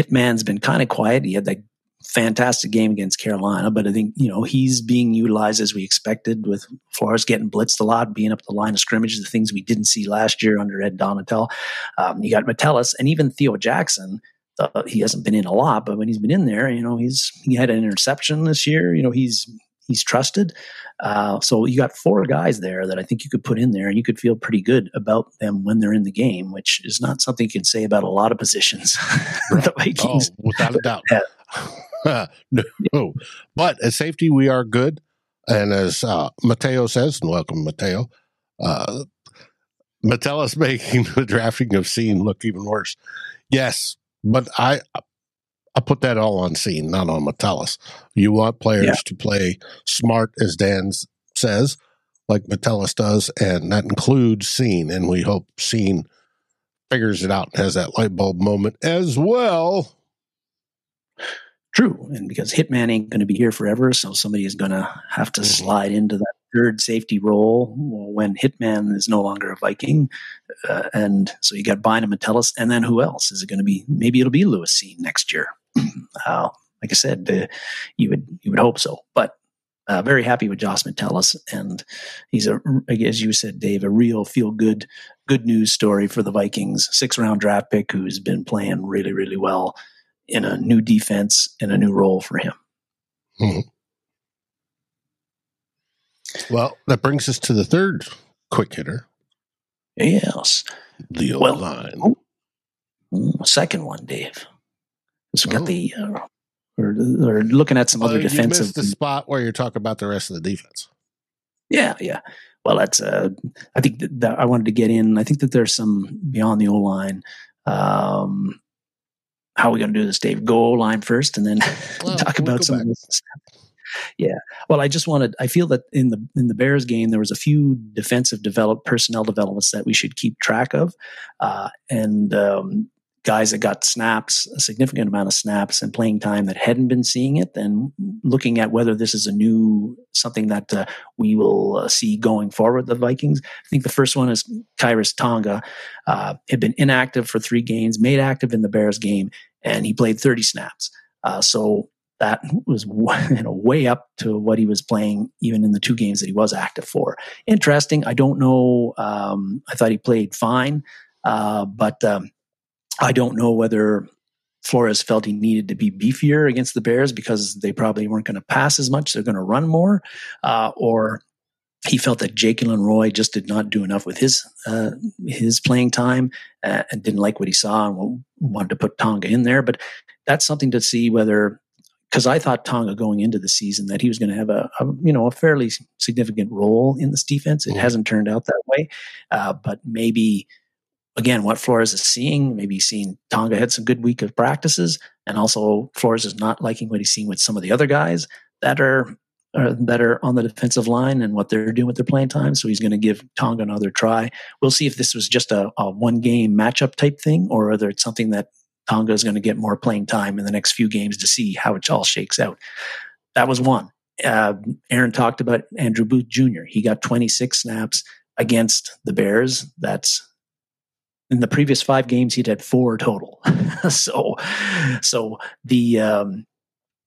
Hitman's been kind of quiet. He had that fantastic game against Carolina, but I think, you know, he's being utilized as we expected with Flores getting blitzed a lot, being up the line of scrimmage, the things we didn't see last year under Ed Donatell. Um, you got Metellus and even Theo Jackson. Uh, he hasn't been in a lot, but when he's been in there, you know, he's he had an interception this year. You know, he's he's trusted. Uh, so you got four guys there that I think you could put in there, and you could feel pretty good about them when they're in the game, which is not something you can say about a lot of positions. the Vikings, oh, without a doubt. no, but as safety, we are good, and as uh, Mateo says, and welcome Mateo. Uh, Metellus making the drafting of Cine look even worse. Yes, but I I put that all on Cine, not on Metellus. You want players yeah. to play smart, as Dan says, like Metellus does, and that includes Cine. And we hope Cine figures it out and has that light bulb moment as well. True. And because Hitman ain't going to be here forever, so somebody is going to have to mm-hmm. slide into that third safety role when Hitman is no longer a Viking. Uh, and so you got Bynum Metellus, and then who else? Is it going to be? Maybe it'll be Lewis Cine next year. uh, like I said, uh, you would you would hope so, but uh, very happy with Josh Metellus, and he's a as you said, Dave, a real feel good good news story for the Vikings. Six round draft pick who's been playing really really well in a new defense in a new role for him. Mm-hmm. Well, that brings us to the third quick hitter. Yes, the old well, line. Second one, Dave. So we got oh. the uh, or, or looking at some other oh, defensive. You the spot where you're talking about the rest of the defense. Yeah, yeah. Well, that's. Uh, I think that, that I wanted to get in. I think that there's some beyond the O line. Um, how are we going to do this, Dave? Go O line first, and then well, talk we'll about some. Yeah. Well, I just wanted. I feel that in the in the Bears game, there was a few defensive develop personnel developments that we should keep track of, uh, and um, guys that got snaps, a significant amount of snaps and playing time that hadn't been seeing it, and looking at whether this is a new something that uh, we will uh, see going forward. The Vikings. I think the first one is Khyiris Tonga uh, had been inactive for three games, made active in the Bears game, and he played 30 snaps. Uh, so that was you know, way up to what he was playing even in the two games that he was active for. Interesting. I don't know. Um, I thought he played fine, uh, but um, I don't know whether Flores felt he needed to be beefier against the Bears because they probably weren't going to pass as much. They're going to run more, uh, or he felt that Jaquelin Roy just did not do enough with his uh, his playing time uh, and didn't like what he saw and wanted to put Tonga in there. But that's something to see whether because I thought Tonga going into the season that he was going to have a, a, you know a fairly significant role in this defense. It mm-hmm. hasn't turned out that way, uh, but maybe again, what Flores is seeing, maybe seeing Tonga had some good week of practices, and also Flores is not liking what he's seeing with some of the other guys that are uh, that are on the defensive line and what they're doing with their playing time. So he's going to give Tonga another try. We'll see if this was just a, a one game matchup type thing or whether it's something that Tonga is going to get more playing time in the next few games to see how it all shakes out. That was one. Uh, Aaron talked about Andrew Booth Jr. He got 26 snaps against the Bears. That's in the previous five games he'd had four total. so, so the um,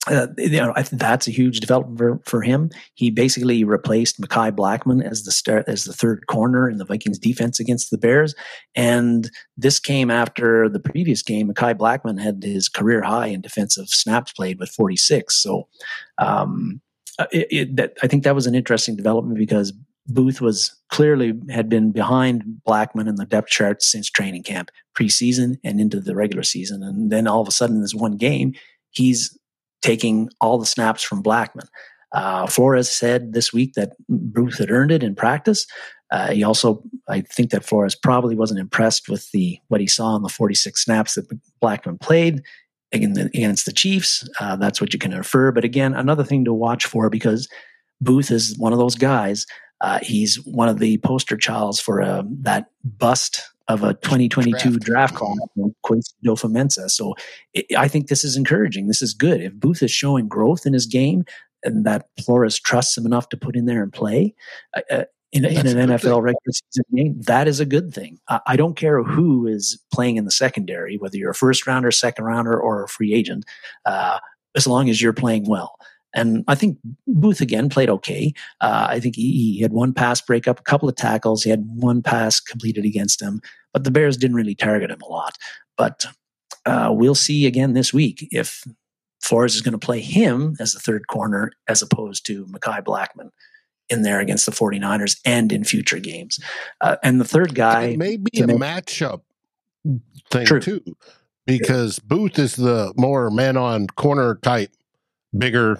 uh, you know, that's a huge development for, for, him. He basically replaced Mekhi Blackmon as the start as the third corner in the Vikings defense against the Bears. And this came after the previous game. Mekhi Blackmon had his career high in defensive snaps played with 46. So, um, uh, it, it, that, I think that was an interesting development because Booth was clearly had been behind Blackmon in the depth chart since training camp, preseason, and into the regular season. And then all of a sudden, in this one game, he's taking all the snaps from Blackmon. Uh, Flores said this week that Booth had earned it in practice. Uh, he also, I think that Flores probably wasn't impressed with the what he saw in the 46 snaps that Blackmon played against the Chiefs. Uh, that's what you can infer. But again, another thing to watch for because Booth is one of those guys. Uh, he's one of the poster childs for uh, that bust of a 2022 draft, draft call Kwesi So it, I think this is encouraging. This is good. If Booth is showing growth in his game and that Flores trusts him enough to put in there and play uh, uh in, in, an NFL regular season game, that is a good thing. I, I, don't care who is playing in the secondary, whether you're a first rounder, second rounder, or a free agent, uh, as long as you're playing well. And I think Booth again played okay. Uh, I think he, he, had one pass breakup, a couple of tackles. He had one pass completed against him, but the Bears didn't really target him a lot. But uh, we'll see again this week if Flores is going to play him as the third corner as opposed to Mekhi Blackmon in there against the 49ers and in future games. Uh, and the third guy. It may be a matchup thing true. too, because Booth is the more man on corner type, bigger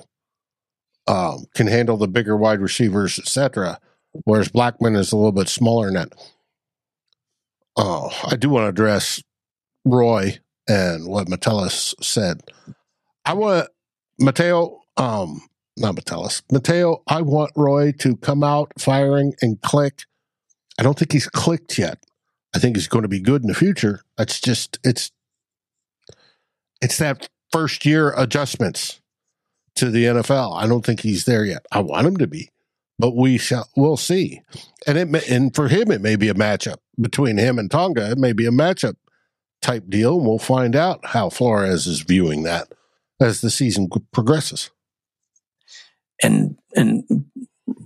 um, can handle the bigger wide receivers, etc. Whereas Blackmon is a little bit smaller than that. Oh, I do want to address Roy and what Metellus said. I want Mateo, um, not Metellus, Mateo. I want Roy to come out firing and click. I don't think he's clicked yet. I think he's going to be good in the future. It's just it's it's that first year adjustments to the NFL. I don't think he's there yet. I want him to be, but we shall we'll see. And it may, and for him, it may be a matchup between him and Tonga. It may be a matchup type deal, and we'll find out how Flores is viewing that as the season progresses. And and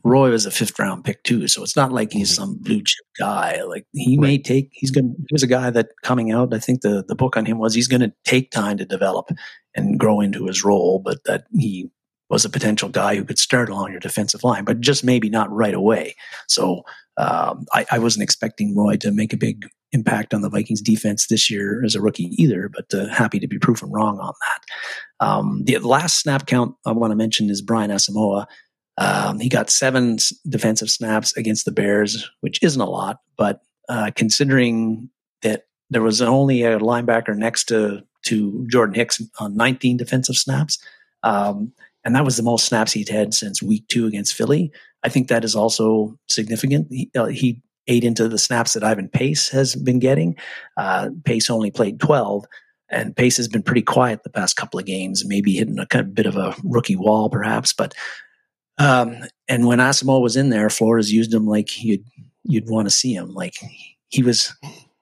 Roy was a fifth round pick too, so it's not like he's mm-hmm. some blue chip guy. Like he right. may take, he's going. to He was a guy that coming out. I think the the book on him was he's going to take time to develop and grow into his role, but that he was a potential guy who could start along your defensive line, but just maybe not right away. So um, I, I, wasn't expecting Roy to make a big impact on the Vikings defense this year as a rookie either, but uh, happy to be proven wrong on that. Um, the last snap count I want to mention is Brian Asamoah. Um, he got seven defensive snaps against the Bears, which isn't a lot, but uh, considering that there was only a linebacker next to to Jordan Hicks on 19 defensive snaps. Um, and that was the most snaps he'd had since week two against Philly. I think that is also significant. He, uh, he ate into the snaps that Ivan Pace has been getting. Uh, Pace only played 12, and Pace has been pretty quiet the past couple of games, maybe hitting a kind of bit of a rookie wall, perhaps. But um, and when Asamoah was in there, Flores used him like you'd you'd want to see him. Like he was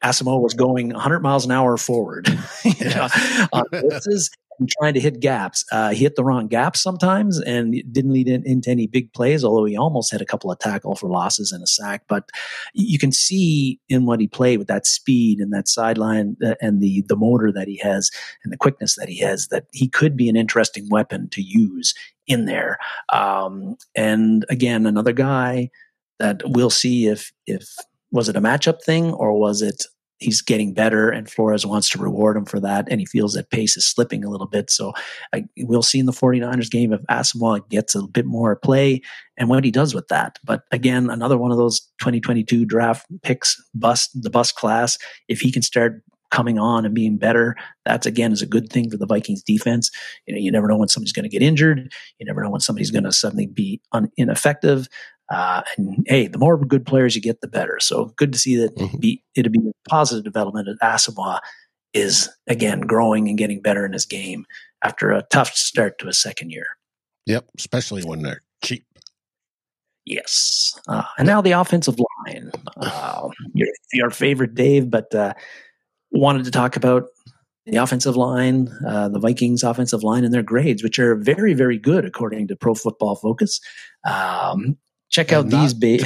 Asamoah was going 100 miles an hour forward on blitzes and trying to hit gaps. Uh, he hit the wrong gaps sometimes and didn't lead in, into any big plays, although he almost had a couple of tackle for losses and a sack. But you can see in what he played with that speed and that sideline uh, and the, the motor that he has and the quickness that he has that he could be an interesting weapon to use in there. Um, and again, another guy that we'll see if, if, was it a matchup thing or was it he's getting better and Flores wants to reward him for that. And he feels that Pace is slipping a little bit. So I, we'll see in the 49ers game if Asamoah gets a bit more play and what he does with that. But again, another one of those 2022 draft picks bust, the bust class. If he can start coming on and being better. That's again is a good thing for the Vikings defense. You know, you never know when somebody's going to get injured. You never know when somebody's going to suddenly be un- ineffective. Uh, and hey, the more good players you get, the better. So good to see that mm-hmm. be, it'd be a positive development that Asamoah is again growing and getting better in his game after a tough start to his second year. Yep, especially when they're cheap. Yes. Uh, and now the offensive line. Uh, your, your favorite, Dave, but uh, wanted to talk about the offensive line, uh, the Vikings offensive line, and their grades, which are very, very good according to Pro Football Focus. Um, check out these. Ba-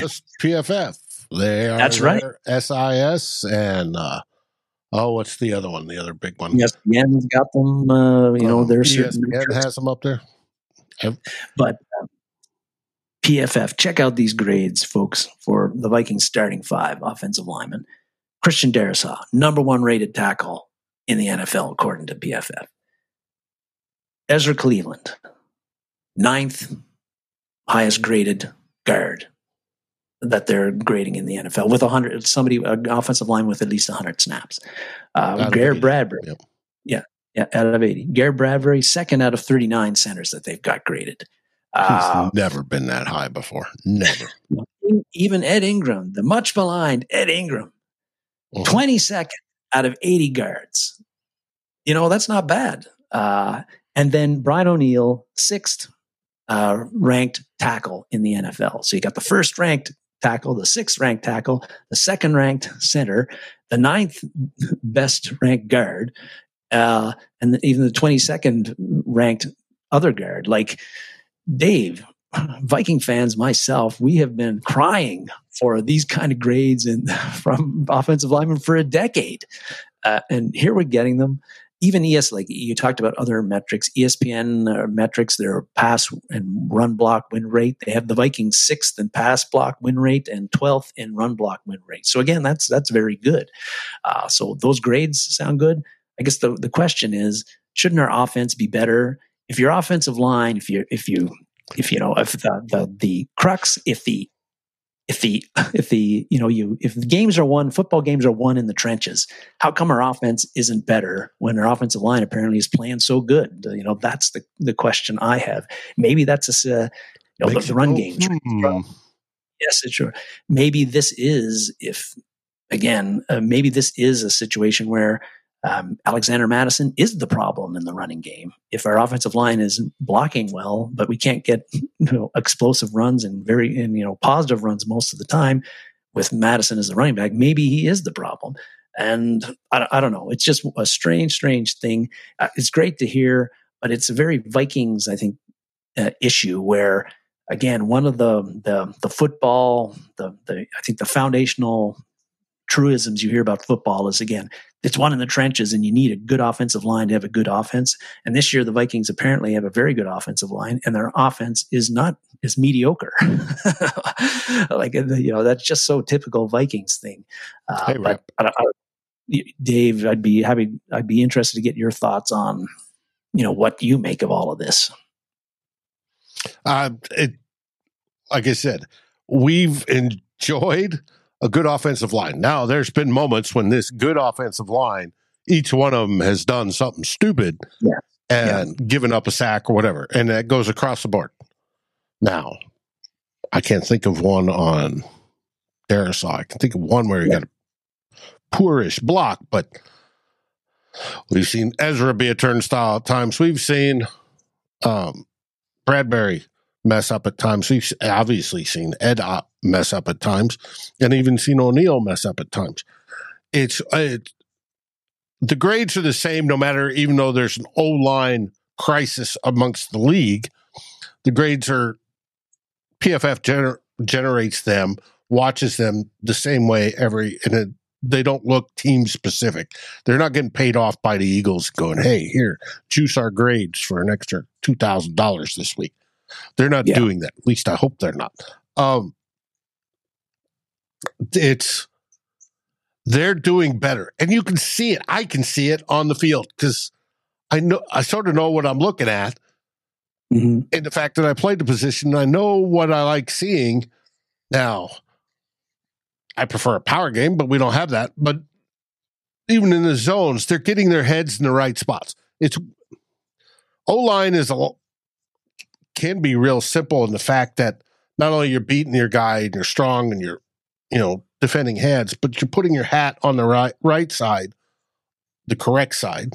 PFF. They are. That's right. SIS and uh, oh, what's the other one? The other big one. ESPN's got them. Uh, you know, there's ESPN has them up there. But uh, PFF, check out these grades, folks, for the Vikings starting five offensive linemen. Christian Darrisaw, number one rated tackle in the NFL, according to PFF. Ezra Cleveland, ninth highest graded guard that they're grading in the NFL with 100, somebody, an offensive line with at least 100 snaps. Uh, Garrett Bradbury. Yep. Yeah. Yeah, out of 80. Garrett Bradbury, second out of 39 centers that they've got graded. He's uh, never been that high before. Never. Even Ed Ingram, the much maligned Ed Ingram, mm-hmm. 22nd out of 80 guards. You know, that's not bad. Uh, and then Brian O'Neill, sixth uh, ranked tackle in the NFL. So you got the first ranked tackle, the sixth ranked tackle, the second ranked center, the ninth best ranked guard, uh, and even the 22nd ranked other guard. Like Dave, Viking fans, myself, we have been crying for these kind of grades and from offensive linemen for a decade, uh, and here we're getting them. Even ES, like you talked about other metrics, ESPN uh, metrics, their pass and run block win rate. They have the Vikings sixth in pass block win rate and twelfth in run block win rate. So again, that's that's very good. Uh, so those grades sound good. I guess the, the question is, shouldn't our offense be better? If your offensive line, if you if you if you know if the the, the crux, if the if the if the you know you if the games are won, football games are won in the trenches. How come our offense isn't better when our offensive line apparently is playing so good? You know, that's the the question I have. Maybe that's a uh, you know, the, the, run game. Hmm. Yes, it's true. Maybe this is if again, uh, maybe this is a situation where um, Alexander Mattison is the problem in the running game. If our offensive line is blocking well, but we can't get you know, explosive runs and very and you know positive runs most of the time with Mattison as the running back, maybe he is the problem. And I, I don't know. It's just a strange, strange thing. Uh, it's great to hear, but it's a very Vikings, I think, uh, issue where again one of the the the football the the I think the foundational truisms you hear about football is again, it's one in the trenches and you need a good offensive line to have a good offense. And this year the Vikings apparently have a very good offensive line and their offense is not is mediocre. like you know, that's just so typical Vikings thing. Uh, hey, but I, I, Dave, I'd be happy I'd be interested to get your thoughts on you know what you make of all of this. Uh, it, like I said, we've enjoyed a good offensive line. Now, there's been moments when this good offensive line, each one of them has done something stupid yeah. and yeah. given up a sack or whatever, and that goes across the board. Now, I can't think of one on Darrisaw. I can think of one where he yeah. got a poorish block, but we've seen Ezra be a turnstile at times. We've seen um, Bradbury mess up at times. We've obviously seen Ed mess up at times, and even seen O'Neill mess up at times. It's it, the grades are the same no matter, even though there's an O line crisis amongst the league. The grades are PFF gener, generates them, watches them the same way every, and it, they don't look team specific. They're not getting paid off by the Eagles going, hey, here, juice our grades for an extra $2,000 this week. They're not yeah. doing that. At least I hope they're not. Um, it's they're doing better, and you can see it. I can see it on the field because I know I sort of know what I'm looking at. Mm-hmm. And the fact that I played the position, I know what I like seeing. Now, I prefer a power game, but we don't have that. But even in the zones, they're getting their heads in the right spots. It's O line is a can be real simple in the fact that not only you're beating your guy and you're strong and you're you know defending heads, but you're putting your hat on the right right side, the correct side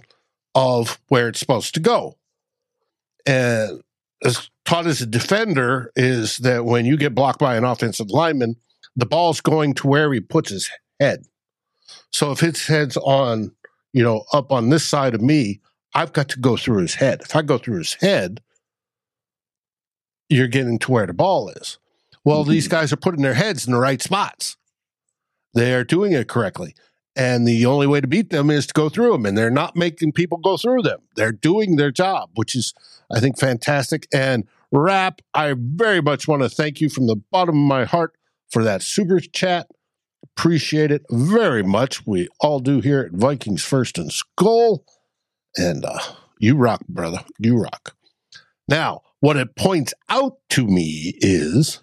of where it's supposed to go. And as taught as a defender is that when you get blocked by an offensive lineman, the ball's going to where he puts his head. So if his head's on, you know, up on this side of me, I've got to go through his head. If I go through his head, you're getting to where the ball is. Well, mm-hmm. these guys are putting their heads in the right spots. They are doing it correctly. And the only way to beat them is to go through them. And they're not making people go through them. They're doing their job, which is, I think, fantastic. And Rap, I very much want to thank you from the bottom of my heart for that super chat. Appreciate it very much. We all do here at Vikings First and SKOL. And uh, you rock, brother. You rock. Now, what it points out to me is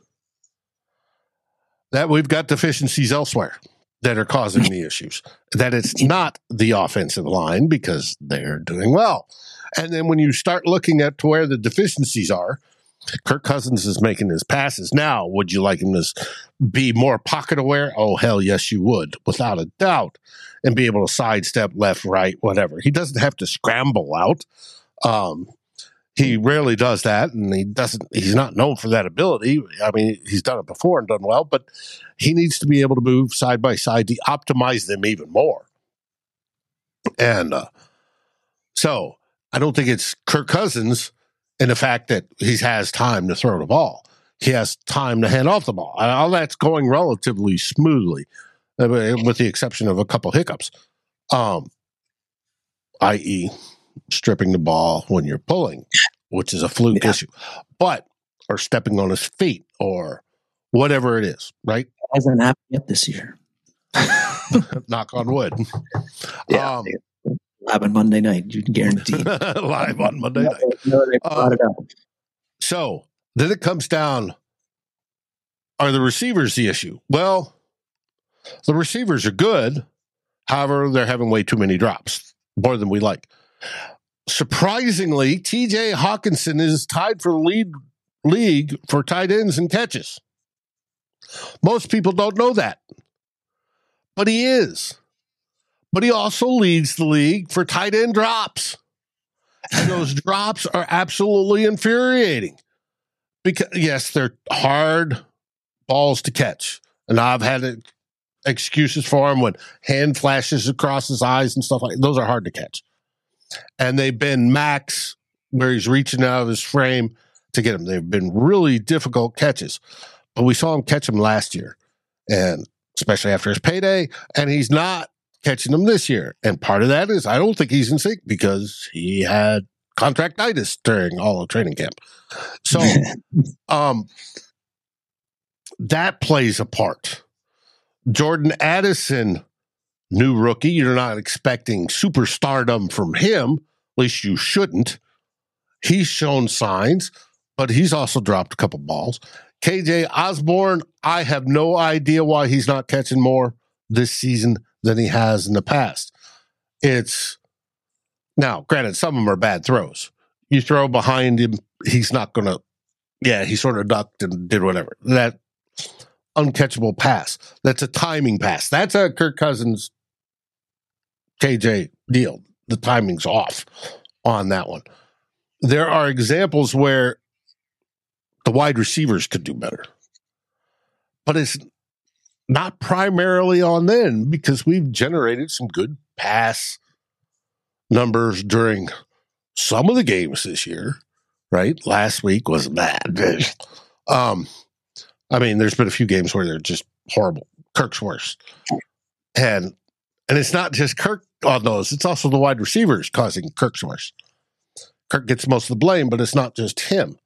that we've got deficiencies elsewhere that are causing the issues. That it's not the offensive line because they're doing well. And then when you start looking at to where the deficiencies are, Kirk Cousins is making his passes. Now, would you like him to be more pocket aware? Oh, hell yes, you would, without a doubt, and be able to sidestep left, right, whatever. He doesn't have to scramble out. Um, he rarely does that, and he doesn't. He's not known for that ability. I mean, he's done it before and done well, but he needs to be able to move side by side to optimize them even more. And uh, so, I don't think it's Kirk Cousins and the fact that he has time to throw the ball. He has time to hand off the ball. All that's going relatively smoothly, uh, with the exception of a couple hiccups, um, i.e., stripping the ball when you're pulling, which is a fluke yeah. issue, but or stepping on his feet or whatever it is, right? It hasn't happened yet this year. Knock on wood. Yeah, um, live on Monday night. You can guarantee live on Monday night. Uh, so then it comes down: Are the receivers the issue? Well, the receivers are good. However, they're having way too many drops, more than we like. Surprisingly, TJ Hockenson is tied for the lead league for tight ends and catches. Most people don't know that, but he is. But he also leads the league for tight end drops. And those drops are absolutely infuriating. Because yes, they're hard balls to catch. And I've had excuses for him when hand flashes across his eyes and stuff like those are hard to catch and they've been max where he's reaching out of his frame to get him. They've been really difficult catches, but we saw him catch him last year, and especially after his payday, and he's not catching them this year. And part of that is I don't think he's in sync because he had contractitis during all of training camp. So, um, that plays a part. Jordan Addison new rookie. You're not expecting superstardom from him. At least you shouldn't. He's shown signs, but he's also dropped a couple balls. KJ Osborn, I have no idea why he's not catching more this season than he has in the past. It's now, granted, some of them are bad throws. You throw behind him, he's not going to, yeah, he sort of ducked and did whatever. That uncatchable pass. That's a timing pass. That's a Kirk Cousins KJ deal. The timing's off on that one. There are examples where the wide receivers could do better, but it's not primarily on them because we've generated some good pass numbers during some of the games this year. Right, last week was bad. Um, I mean, there's been a few games where they're just horrible. Kirk's worst, and and it's not just Kirk Oh, on those. It's also the wide receivers causing Kirk's worse. Kirk gets most of the blame, but it's not just him.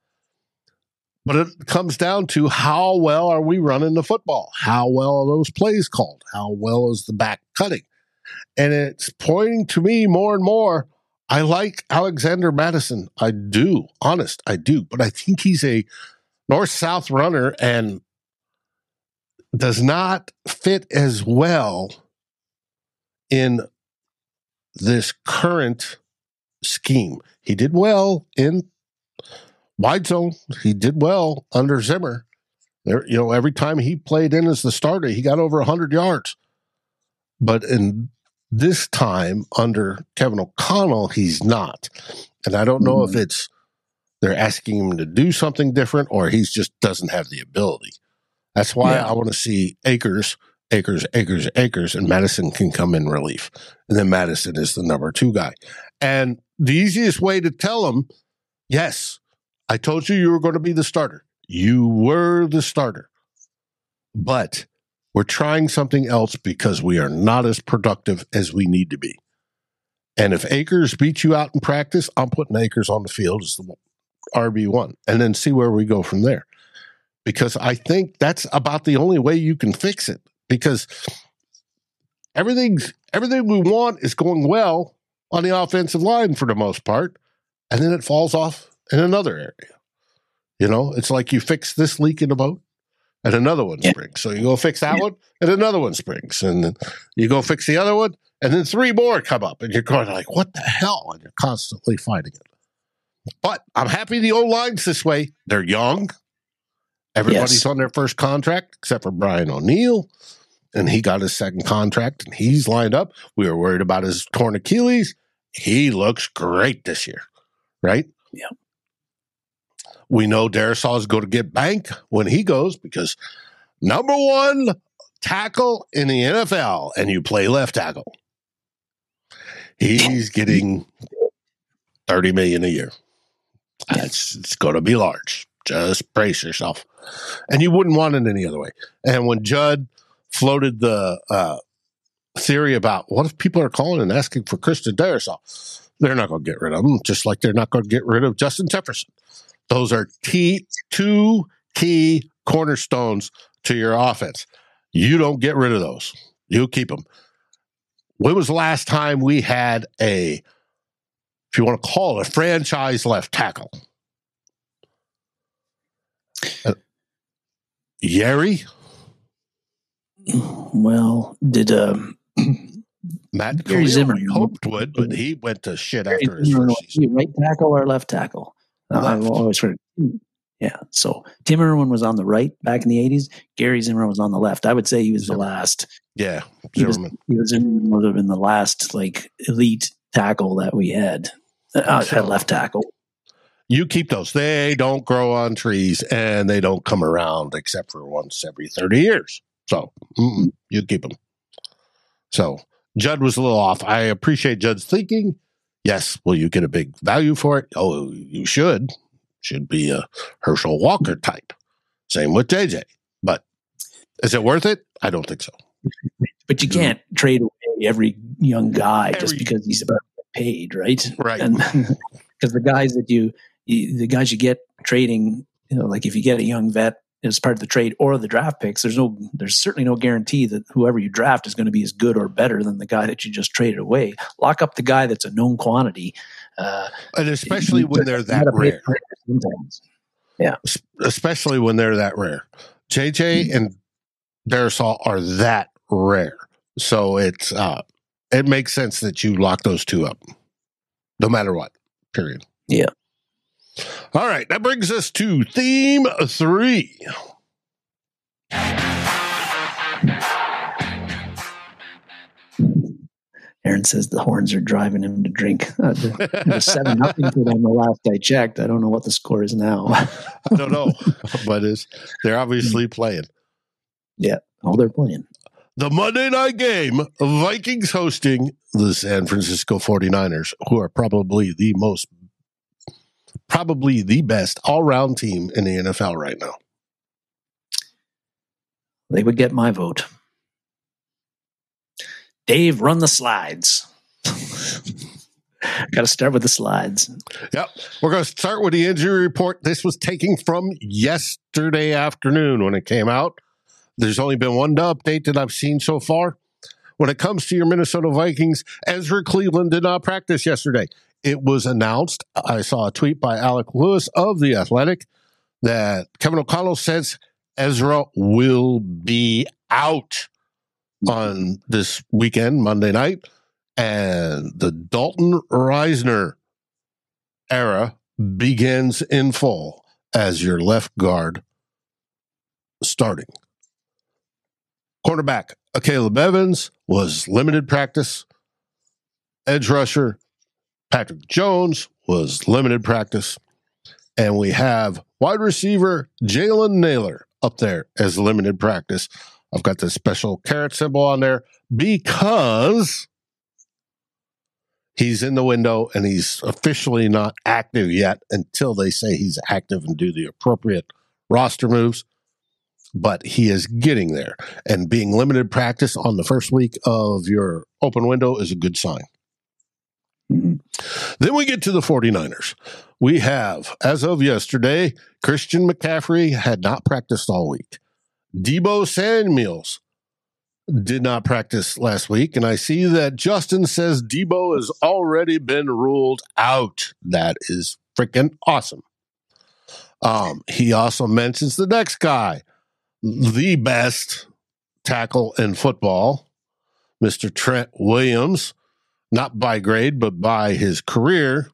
But it comes down to how well are we running the football? How well are those plays called? How well is the back cutting? And it's pointing to me more and more. I like Alexander Mattison. I do. Honest, I do. But I think he's a north south runner and does not fit as well in this current scheme. He did well in wide zone. He did well under Zimmer. There, you know, every time he played in as the starter, he got over 100 yards. But in this time under Kevin O'Connell, he's not. And I don't know mm-hmm. if it's they're asking him to do something different or he just doesn't have the ability. That's why yeah. I want to see Akers, Akers, acres, Akers, and Mattison can come in relief. And then Mattison is the number two guy. And the easiest way to tell him, yes, I told you you were going to be the starter. You were the starter. But we're trying something else because we are not as productive as we need to be. And if Akers beats you out in practice, I'm putting Akers on the field as the RB1 and then see where we go from there. Because I think that's about the only way you can fix it because everything's everything we want is going well on the offensive line for the most part and then it falls off in another area. You know, it's like you fix this leak in the boat and another one yeah. springs. So you go fix that yeah. one and another one springs. And then you go fix the other one and then three more come up and you're going like, what the hell? And you're constantly fighting it. But I'm happy the old line's this way. They're young. Everybody's yes. on their first contract except for Brian O'Neill. And he got his second contract and he's lined up. We were worried about his torn Achilles. He looks great this year, right? Yeah. We know Darrisaw is going to get bank when he goes because number one tackle in the NFL and you play left tackle. He's getting 30 million a year. It's, it's going to be large. Just brace yourself. And you wouldn't want it any other way. And when Judd floated the uh, theory about what if people are calling and asking for Christian Darrisaw, they're not going to get rid of him, just like they're not going to get rid of Justin Jefferson. Those are key, two key cornerstones to your offense. You don't get rid of those. You keep them. When was the last time we had a if you want to call it a franchise left tackle. Uh, Yeri? Well, did um, Matt Gary Zimmer hoped would, but he went to shit after his first season. Right tackle or left tackle? Left. I've always heard. Yeah. So Tim Irwin was on the right back in the 80s. Gary Zimmer was on the left. I would say he was the last. Yeah. He was, he was in, would have been the last like elite tackle that we had uh, so, at left tackle. You keep those. They don't grow on trees and they don't come around except for once every 30 years. So you keep them. So Judd was a little off. I appreciate Judd's thinking. Yes, will you get a big value for it? Oh, you should. Should be a Herschel Walker type. Same with JJ. But is it worth it? I don't think so. But you can't trade away every young guy every, just because he's about to get paid, right? Right. Because the guys that you, you, the guys you get trading, you know, like if you get a young vet as part of the trade or the draft picks, there's no, there's certainly no guarantee that whoever you draft is going to be as good or better than the guy that you just traded away. Lock up the guy that's a known quantity, uh, and especially when they're that rare. Yeah, especially when they're that rare. JJ mm-hmm. and Darrisaw are that rare, so it's uh, it makes sense that you lock those two up, no matter what. Period. Yeah. All right, that brings us to theme three. Aaron says the horns are driving him to drink. Uh, seven nothing to them the last I checked. I don't know what the score is now. I don't know, but it's, they're obviously playing. Yeah, oh, they're playing the Monday night game, Vikings hosting the San Francisco 49ers, who are probably the most, probably the best all round team in the NFL right now. They would get my vote. Dave, run the slides. Got to start with the slides. Yep. We're going to start with the injury report. This was taken from yesterday afternoon when it came out. There's only been one update that I've seen so far. When it comes to your Minnesota Vikings, Ezra Cleveland did not practice yesterday. It was announced. I saw a tweet by Alec Lewis of The Athletic that Kevin O'Connell says Ezra will be out on this weekend, Monday night. And the Dalton Risner era begins in full as your left guard starting. Cornerback Caleb Evans was limited practice. Edge rusher Patrick Jones was limited practice. And we have wide receiver Jalen Nailor up there as limited practice. I've got the special carrot symbol on there because he's in the window and he's officially not active yet until they say he's active and do the appropriate roster moves. But he is getting there. And being limited practice on the first week of your open window is a good sign. Mm-hmm. Then we get to the 49ers. We have, as of yesterday, Christian McCaffrey had not practiced all week. Deebo Samuels did not practice last week. And I see that Justin says Deebo has already been ruled out. That is freaking awesome. Um, he also mentions the next guy, the best tackle in football, Mr. Trent Williams, not by grade, but by his career.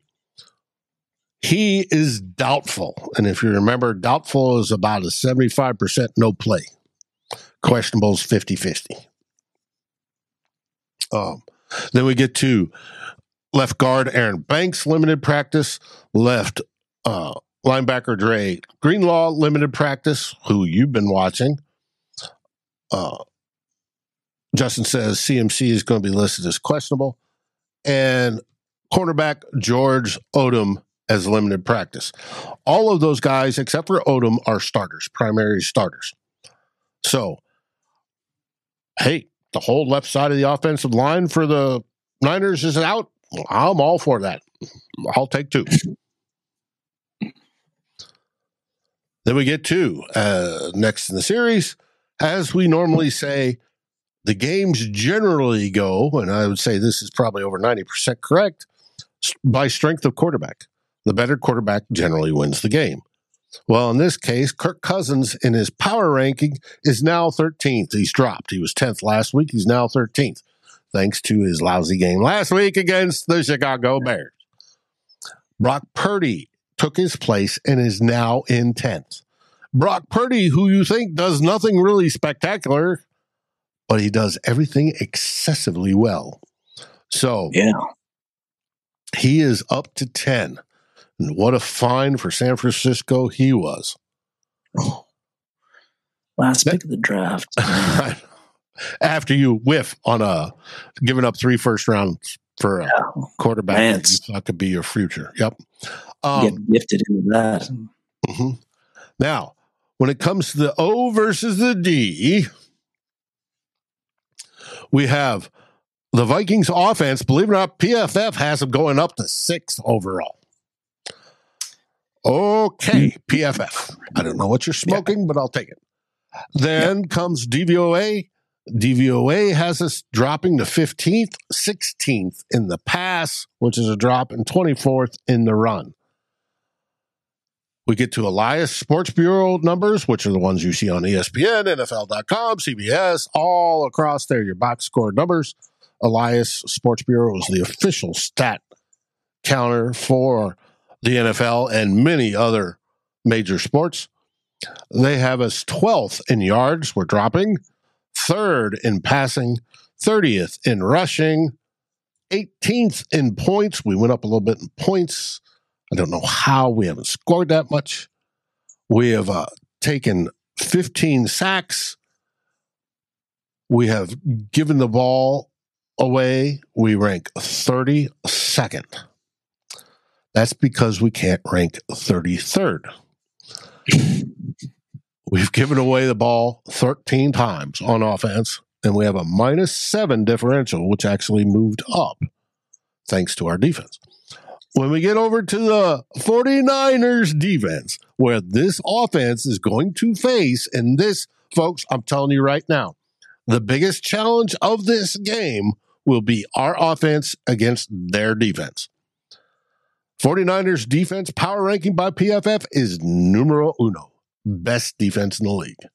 He is doubtful. And if you remember, doubtful is about a 75% no play. Questionables 50 50. Um, then we get to left guard Aaron Banks, limited practice. Left uh, linebacker Dre Greenlaw, limited practice, who you've been watching. Uh, Justin says CMC is going to be listed as questionable. And cornerback George Odum as limited practice. All of those guys, except for Odum, are starters, primary starters. So hey, the whole left side of the offensive line for the Niners is out. I'm all for that. I'll take two. then we get to uh, next in the series. As we normally say, the games generally go, and I would say this is probably over 90% correct, by strength of quarterback. The better quarterback generally wins the game. Well, in this case, Kirk Cousins in his power ranking is now 13th. He's dropped. He was 10th last week. He's now 13th, thanks to his lousy game last week against the Chicago Bears. Brock Purdy took his place and is now in 10th. Brock Purdy, who you think does nothing really spectacular, but he does everything excessively well. So, yeah, he is up to 10. And what a find for San Francisco he was. Last pick of the draft. After you whiff on a giving up three first rounds for a yeah. quarterback that you thought could be your future. Yep. Um, Get gifted into that. Mm-hmm. Now, when it comes to the O versus the D, we have the Vikings offense. Believe it or not, PFF has them going up to sixth overall. Okay, hmm. PFF. I don't know what you're smoking, yeah. but I'll take it. Then yeah. comes DVOA. DVOA has us dropping to 15th, 16th in the pass, which is a drop, and 24th in the run. We get to Elias Sports Bureau numbers, which are the ones you see on ESPN, NFL.com, CBS, all across there, your box score numbers. Elias Sports Bureau is the official stat counter for the NFL, and many other major sports. They have us 12th in yards, we're dropping, third in passing, 30th in rushing, 18th in points. We went up a little bit in points. I don't know how we haven't scored that much. We have uh, taken 15 sacks. We have given the ball away. We rank 32nd. That's because we can't rank 33rd. We've given away the ball 13 times on offense, and we have a minus seven differential, which actually moved up thanks to our defense. When we get over to the 49ers defense, where this offense is going to face, and this, folks, I'm telling you right now, the biggest challenge of this game will be our offense against their defense. 49ers defense power ranking by PFF is numero uno, best defense in the league.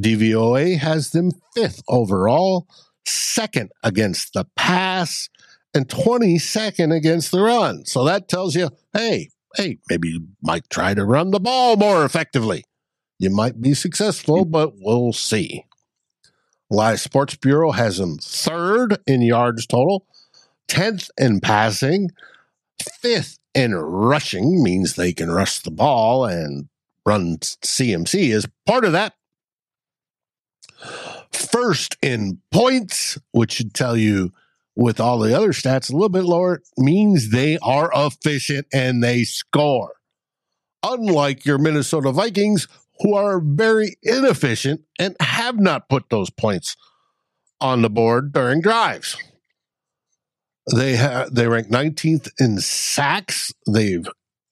DVOA has them fifth overall, second against the pass, and 22nd against the run. So that tells you, hey, hey, maybe you might try to run the ball more effectively. You might be successful, mm-hmm. but we'll see. Elias Sports Bureau has them third in yards total, 10th in passing, fifth in rushing, means they can rush the ball and run CMC is part of that. First in points, which should tell you with all the other stats a little bit lower, means they are efficient and they score. Unlike your Minnesota Vikings, who are very inefficient and have not put those points on the board during drives. They have they rank 19th in sacks. They've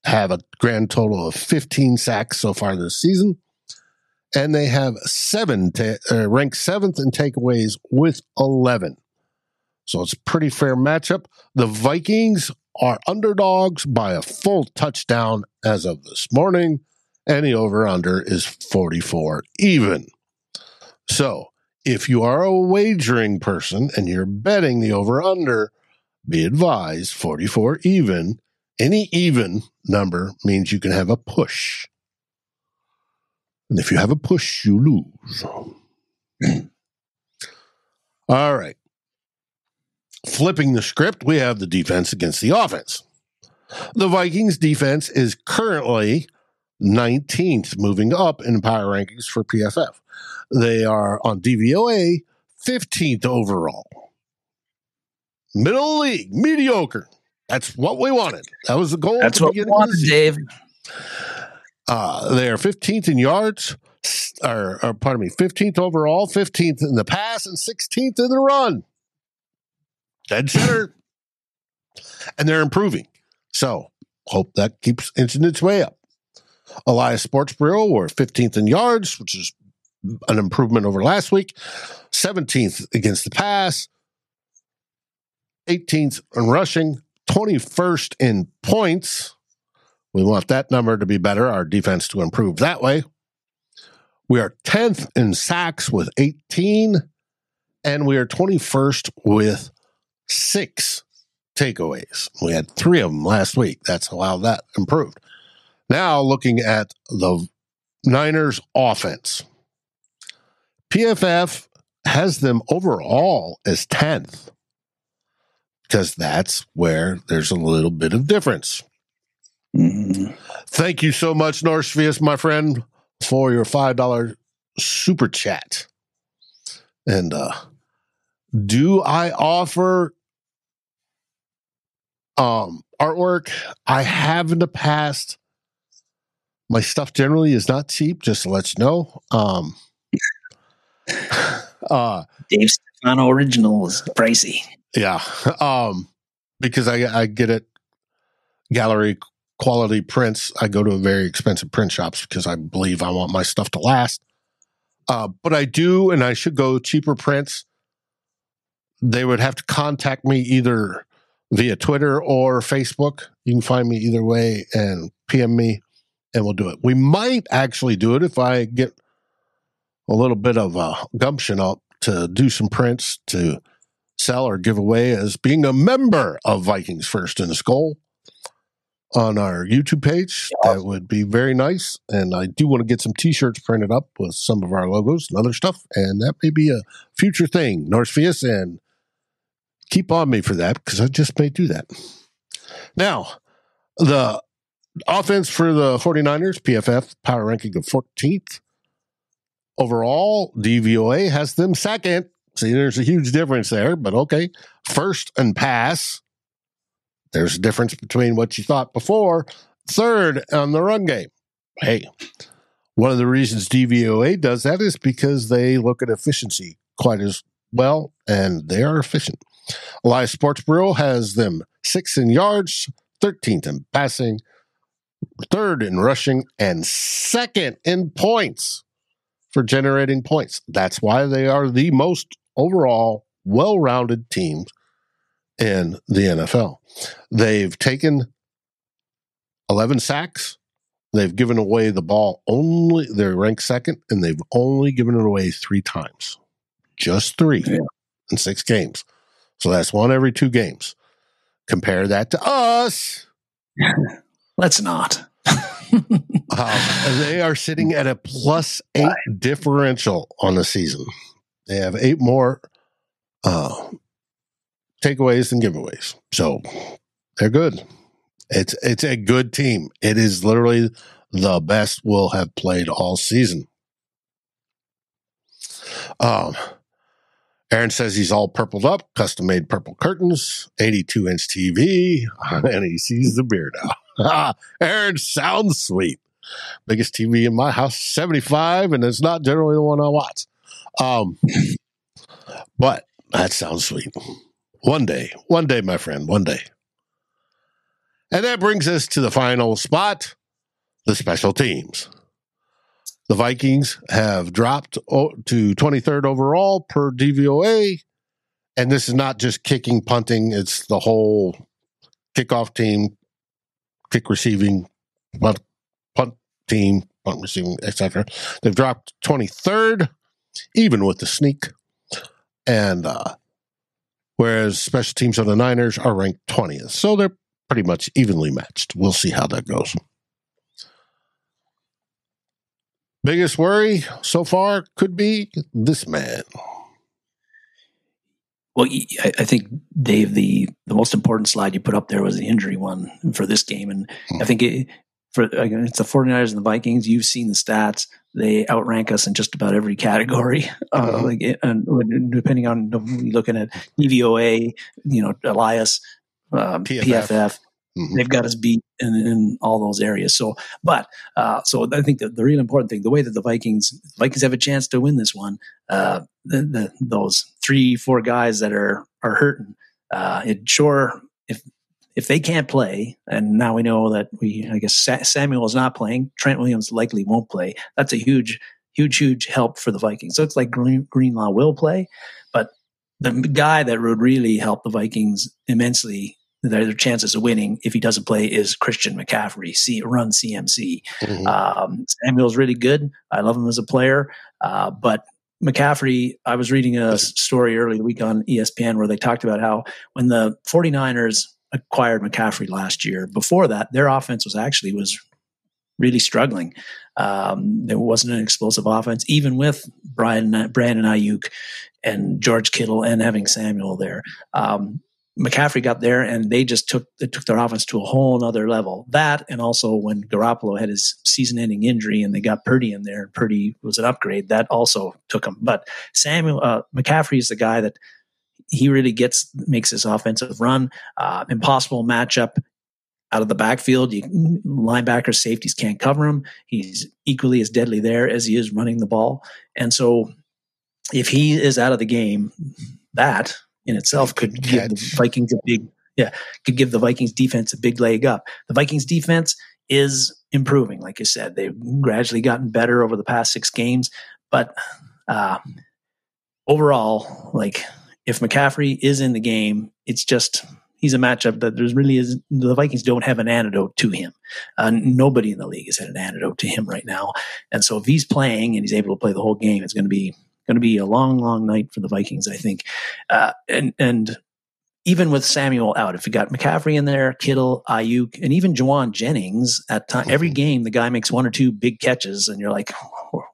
have a grand total of 15 sacks so far this season. And they have seven, ta- uh, ranked seventh in takeaways with 11. So it's a pretty fair matchup. The Vikings are underdogs by a full touchdown as of this morning, the over under is 44 even. So if you are a wagering person and you're betting the over under, be advised 44 even. Any even number means you can have a push. And if you have a push, you lose. All right. Flipping the script, we have the defense against the offense. The Vikings defense is currently 19th, moving up in power rankings for PFF. They are on DVOA 15th overall. Middle league, mediocre. That's what we wanted. That was the goal. That's what we wanted, Dave. Uh, they are 15th in yards, or, or pardon me, 15th overall, 15th in the pass, and 16th in the run. Dead center. and they're improving. So hope that keeps inching its way up. Elias Sports Bureau were 15th in yards, which is an improvement over last week. 17th against the pass, 18th in rushing, 21st in points. We want that number to be better, our defense to improve that way. We are 10th in sacks with 18, and we are 21st with six takeaways. We had three of them last week. That's how that improved. Now, looking at the Niners offense, PFF has them overall as 10th because that's where there's a little bit of difference. Mm-hmm. Thank you so much, Norsevius, my friend, for your $5 super chat. And uh, do I offer um, artwork? I have in the past. My stuff generally is not cheap, just to let you know. Um, uh, Dave Stefano original is pricey. Yeah. Um, because I, I get it gallery quality prints. I go to very expensive print shops because I believe I want my stuff to last. Uh, but I do, and I should go cheaper prints. They would have to contact me either via Twitter or Facebook. You can find me either way and PM me, and we'll do it. We might actually do it if I get a little bit of uh, gumption up to do some prints to sell or give away as being a member of Vikings First in the SKOL on our YouTube page. That would be very nice. And I do want to get some t shirts printed up with some of our logos and other stuff. And that may be a future thing, Norsefius. And keep on me for that because I just may do that. Now, the offense for the 49ers, PFF power ranking of 14th. Overall, DVOA has them second See, there's a huge difference there, but okay. First and pass, there's a difference between what you thought before. Third on the run game. Hey, one of the reasons DVOA does that is because they look at efficiency quite as well, and they are efficient. Elias Sports Bureau has them sixth in yards, 13th in passing, third in rushing, and second in points for generating points. That's why they are the most overall well rounded teams in the NFL. They've taken 11 sacks. They've given away the ball only, they're ranked second, and they've only given it away three times. Just three yeah. in six games. So that's one every two games. Compare that to us. Let's not. um, they are sitting at a plus eight differential on the season. They have eight more uh, takeaways than giveaways, so they're good. It's it's a good team. It is literally the best we'll have played all season. Um, Aaron says he's all purpled up, custom made purple curtains, 82 inch TV, and he sees the beer now. Aaron sounds sweet. Biggest TV in my house, 75, and it's not generally the one I watch. Um, but that sounds sweet. One day, one day, my friend, one day. And that brings us to the final spot the special teams. The Vikings have dropped to 23rd overall per DVOA. And this is not just kicking, punting, it's the whole kickoff team, kick receiving, punt, punt team, punt receiving, etc. They've dropped 23rd, even with the sneak. And uh, whereas special teams on the Niners are ranked 20th. So they're pretty much evenly matched. We'll see how that goes. Biggest worry so far could be this man. Well, I think Dave, the the most important slide you put up there was the injury one for this game, and hmm. I think it, for it's the 49ers and the Vikings. You've seen the stats; they outrank us in just about every category. Uh, mm-hmm. like, and depending on looking at DVOA, you know, Elias, uh, PFF. PFF Mm-hmm. They've got us beat in, in, all those areas. So, but uh, so I think that the real important thing, the way that the Vikings Vikings have a chance to win this one, uh, the, the, those three four guys that are are hurting, uh, it sure if if they can't play, and now we know that we I guess Samuel is not playing, Trent Williams likely won't play. That's a huge huge huge help for the Vikings. So it's like Green, Greenlaw will play, but the guy that would really help the Vikings immensely their chances of winning if he doesn't play is Christian McCaffrey, C, run CMC. Mm-hmm. Um, Samuel's really good. I love him as a player, uh, but McCaffrey, I was reading a story early the week on ESPN where they talked about how when the 49ers acquired McCaffrey last year, before that, their offense was actually was really struggling. Um, there wasn't an explosive offense, even with Brian Brandon Aiyuk and George Kittle and having Samuel there. Um, McCaffrey got there and they just took they took their offense to a whole other level. That and also when Garoppolo had his season-ending injury and they got Purdy in there, Purdy was an upgrade. That also took him. But Samuel uh, McCaffrey is the guy that he really gets makes his offensive run. Uh, impossible matchup out of the backfield. You, linebackers, safeties can't cover him. He's equally as deadly there as he is running the ball. And so if he is out of the game, that in itself could give the Vikings a big yeah could give the Vikings defense a big leg up. The Vikings defense is improving, like I said, they've gradually gotten better over the past six games, but uh, overall, like if McCaffrey is in the game, it's just he's a matchup that there's really is the Vikings don't have an antidote to him. Uh, nobody in the league has had an antidote to him right now, and so if he's playing and he's able to play the whole game, it's going to be going to be a long, long night for the Vikings, I think. Uh, and and even with Samuel out, if you got McCaffrey in there, Kittle, Aiyuk, and even Jauan Jennings at time, every mm-hmm. game the guy makes one or two big catches, and you're like,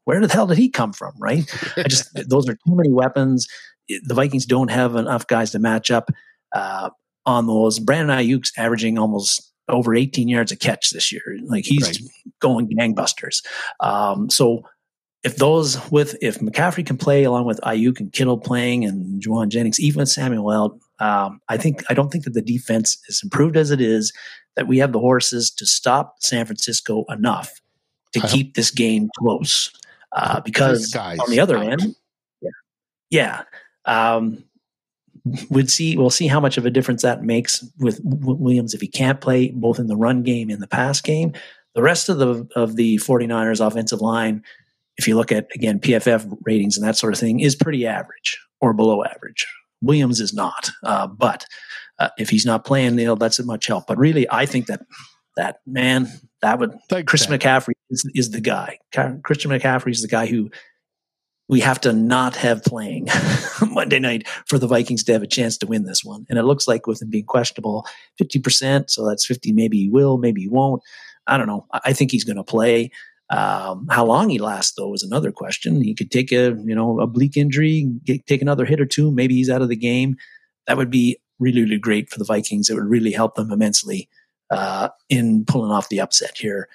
where the hell did he come from? Right? I just those are too many weapons. The Vikings don't have enough guys to match up uh, on those. Brandon Aiyuk's averaging almost over 18 yards a catch this year. Like he's right. going gangbusters. Um, so if those with if McCaffrey can play along with Aiyuk and Kittle playing and Jauan Jennings, even with Samuel um, I think I don't think that the defense is improved as it is. That we have the horses to stop San Francisco enough to keep this game close. Uh, because on the other end, yeah, yeah, um, we'd see we'll see how much of a difference that makes with Williams if he can't play both in the run game and the pass game. The rest of the of the 49ers offensive line if you look at again PFF ratings and that sort of thing, is pretty average or below average. Williams is not, uh, but uh, if he's not playing, you know, that's a much help. But really, I think that that man, that would Thanks, Christian McCaffrey is, is the guy. Christian McCaffrey is the guy who we have to not have playing Monday night for the Vikings to have a chance to win this one. And it looks like with him being questionable, 50%. So that's 50. Maybe he will, maybe he won't. I don't know. I think he's going to play. Um, how long he lasts, though, is another question. He could take a, you know, a bleak injury, get, take another hit or two. Maybe he's out of the game. That would be really, really great for the Vikings. It would really help them immensely uh, in pulling off the upset here.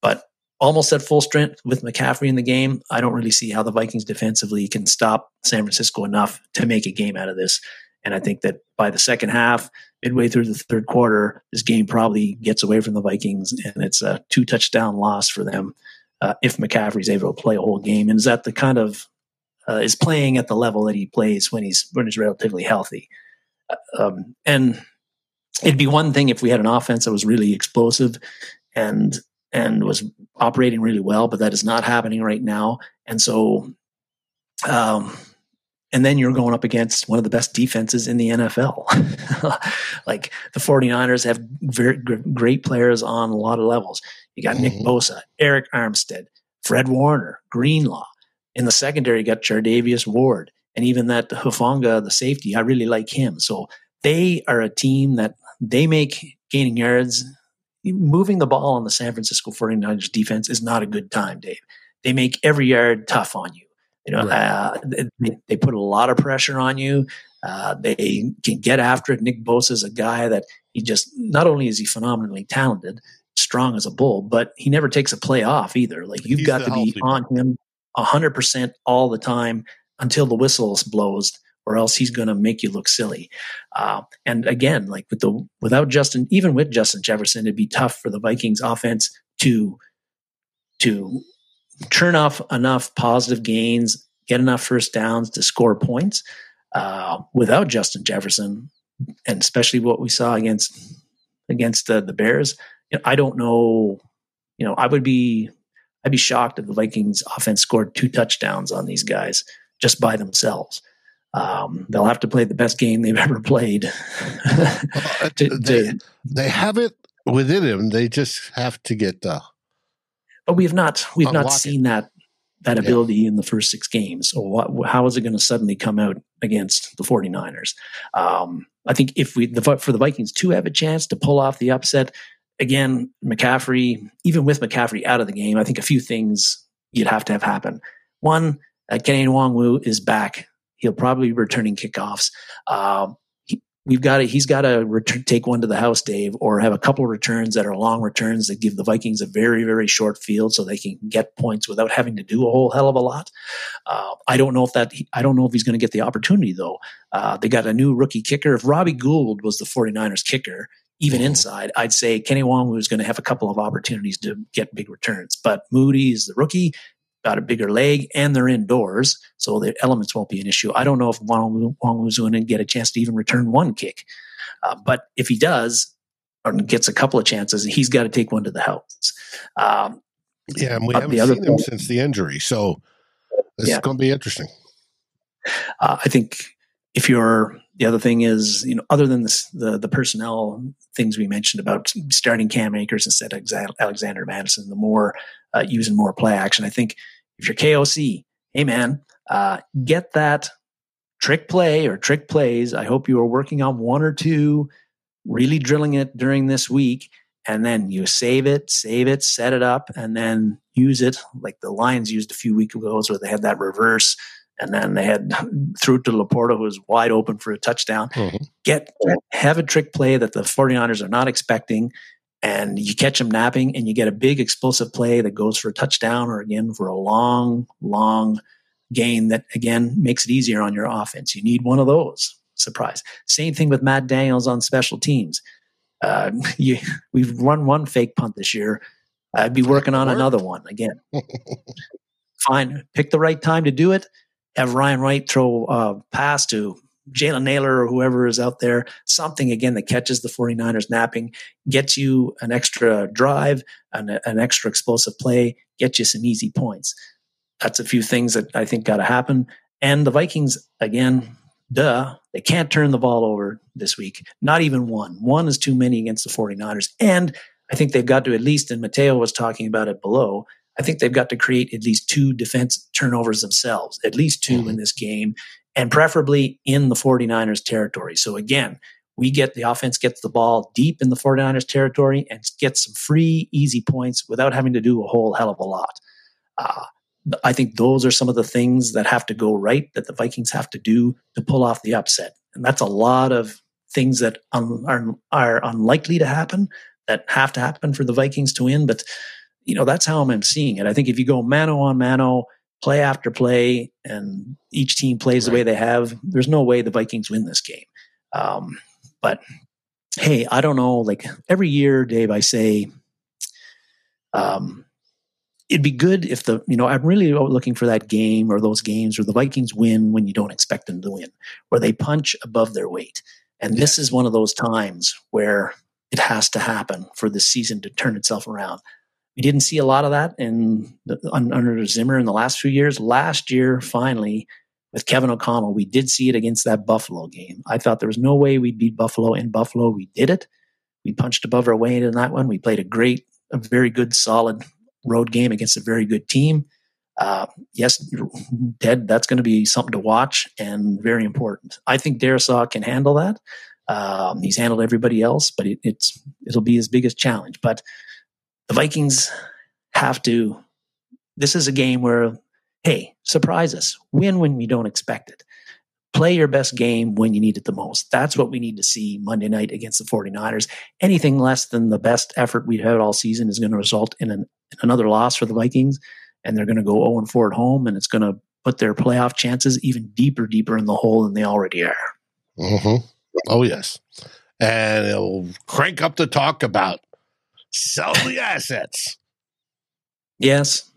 But almost at full strength with McCaffrey in the game. I don't really see how the Vikings defensively can stop San Francisco enough to make a game out of this. And I think that by the second half, midway through the third quarter, this game probably gets away from the Vikings, and it's a two touchdown loss for them uh, if McCaffrey's able to play a whole game. And is that the kind of uh, is playing at the level that he plays when he's when he's relatively healthy? Uh, um, and it'd be one thing if we had an offense that was really explosive and and was operating really well, but that is not happening right now. And so, um, and then you're going up against one of the best defenses in the NFL. like the 49ers have very great players on a lot of levels. You got mm-hmm. Nick Bosa, Arik Armstead, Fred Warner, Greenlaw. In the secondary, you got Charvarius Ward, and even that Hufanga, the safety. I really like him. So they are a team that they make gaining yards moving the ball on the San Francisco 49ers defense is not a good time, Dave. They make every yard tough on you. You know, right. uh, they, they, put a lot of pressure on you. Uh, they can get after it. Nick Bosa is a guy that he just not only is he phenomenally talented, strong as a bull, but he never takes a play off either. Like you've He's got to be on him hundred percent all the time until the whistle blows or else he's going to make you look silly. Uh, and again, like with the without Justin, even with Justin Jefferson, it'd be tough for the Vikings offense to to turn off enough positive gains, get enough first downs to score points. Uh, without Justin Jefferson, and especially what we saw against against the, the Bears, you know, I don't know. You know, I would be I'd be shocked if the Vikings offense scored two touchdowns on these guys just by themselves. Um, they'll have to play the best game they've ever played. to, they, to, they have it within them. They just have to get. Uh, but we've not we've not seen it. that that ability yeah. in the first six games. So what, how is it going to suddenly come out against the 49ers? Um, I think if we the, for the Vikings to have a chance to pull off the upset again, McCaffrey, even with McCaffrey out of the game, I think a few things you'd have to have happen. One, uh, Kene Nwangwu is back He'll probably be returning kickoffs. Um, he, we've got to, he's got to return, take one to the house, Dave, or have a couple of returns that are long returns that give the Vikings a very, very short field so they can get points without having to do a whole hell of a lot. Uh, I don't know if that, I don't know if he's going to get the opportunity though. Uh, they got a new rookie kicker. If Robbie Gould was the 49ers kicker, even mm-hmm. inside, I'd say Kene Nwangwu was going to have a couple of opportunities to get big returns. But Moody is the rookie got a bigger leg and they're indoors, so the elements won't be an issue. I don't know if Wong, Wong to get a chance to even return one kick, uh, but if he does or gets a couple of chances, he's got to take one to the house. Um, yeah, and we haven't seen him point, since the injury, so this yeah. is going to be interesting. Uh, I think if you're the other thing is, you know, other than this, the the personnel things we mentioned about starting Cam Akers instead of Alexander Mattison, the more uh, using more play action. I think if you're KOC, hey man, uh, get that trick play or trick plays. I hope you are working on one or two, really drilling it during this week, and then you save it, save it, set it up, and then use it like the Lions used a few weeks ago, where they had that reverse and then they had threw it to LaPorta, who was wide open for a touchdown. Mm-hmm. Get, have a trick play that the 49ers are not expecting, and you catch them napping, and you get a big explosive play that goes for a touchdown or again for a long, long gain that again makes it easier on your offense. You need one of those. Surprise. Same thing with Matt Daniels on special teams. Uh, you, we've run one fake punt this year. I'd be working on another one again. Fine, pick the right time to do it have Ryan Wright throw a pass to Jalen Nailor or whoever is out there, something again that catches the 49ers napping, gets you an extra drive, an, an extra explosive play, gets you some easy points. That's a few things that I think got to happen. And the Vikings, again, duh, they can't turn the ball over this week. Not even one. One is too many against the 49ers. And I think they've got to at least, and Mateo was talking about it below, I think they've got to create at least two defense turnovers themselves, at least 2 mm-hmm. in this game, and preferably in the 49ers territory. So again, we get the offense gets the ball deep in the 49ers territory and gets some free, easy points without having to do a whole hell of a lot. Uh, I think those are some of the things that have to go right that the Vikings have to do to pull off the upset. And that's a lot of things that un- are, are unlikely to happen that have to happen for the Vikings to win. But, you know, that's how I'm seeing it. I think if you go mano on mano, play after play, and each team plays right. the way they have, there's no way the Vikings win this game. Um, but hey, I don't know. Like every year, Dave, I say, um, it'd be good if the you know I'm really looking for that game or those games where the Vikings win when you don't expect them to win, where they punch above their weight. And this is one of those times where it has to happen for the season to turn itself around. We didn't see a lot of that in the, under Zimmer in the last few years. Last year, finally, with Kevin O'Connell, we did see it against that Buffalo game. I thought there was no way we'd beat Buffalo in Buffalo. We did it. We punched above our weight in that one. We played a great, a very good, solid road game against a very good team. Uh, yes, Ted, that's going to be something to watch and very important. I think Darrisaw can handle that. Um, he's handled everybody else, but it, it's it'll be his biggest challenge. But the Vikings have to. This is a game where, hey, surprise us, win when we don't expect it. Play your best game when you need it the most. That's what we need to see Monday night against the 49ers. Anything less than the best effort we've had all season is going to result in, an, in another loss for the Vikings, and they're going to go 0 4 at home, and it's going to put their playoff chances even deeper, deeper in the hole than they already are. Mm-hmm. Oh, yes. And it'll crank up the talk about sell the assets. Yes.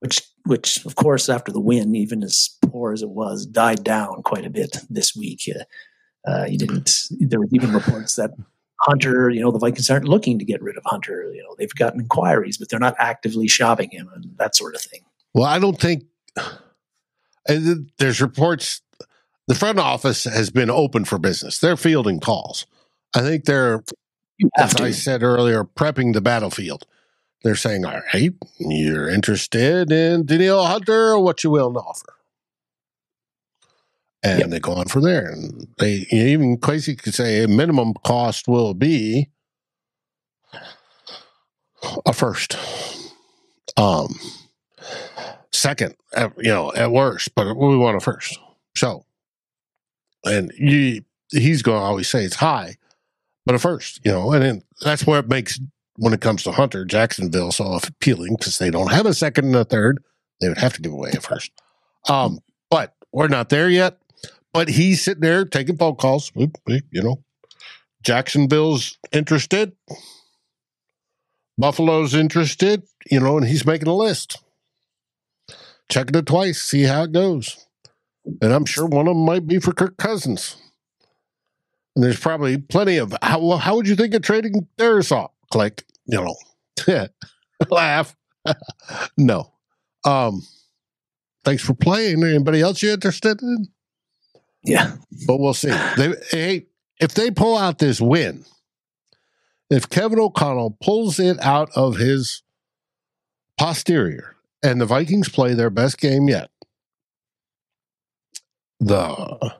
Which, which, of course, after the win, even as poor as it was, died down quite a bit this week. Uh, uh, you didn't. There were even reports that Hunter, you know, the Vikings aren't looking to get rid of Hunter. You know, they've gotten inquiries, but they're not actively shopping him and that sort of thing. Well, I don't think. And there's reports the front office has been open for business. They're fielding calls. I think they're, as to. I said earlier, prepping the battlefield. They're saying, all right, you're interested in Danielle Hunter or what you will offer. And yep. they go on from there. And they even Kwesi could say a minimum cost will be a first. Um, second, you know, at worst, but we want a first. So and you, he's going to always say it's high, but at first, you know, and then that's where it makes when it comes to Hunter Jacksonville so appealing because they don't have a second and a third. They would have to give away a first. Um, but we're not there yet. But he's sitting there taking phone calls. You know, Jacksonville's interested. Buffalo's interested, you know, and he's making a list. Checking it twice, see how it goes. And I'm sure one of them might be for Kirk Cousins. And there's probably plenty of how well, how would you think of trading Darrisaw? Click, you know, laugh. no. Um, thanks for playing. Anybody else you interested in? Yeah, but we'll see. They, hey, if they pull out this win, if Kevin O'Connell pulls it out of his posterior, and the Vikings play their best game yet, the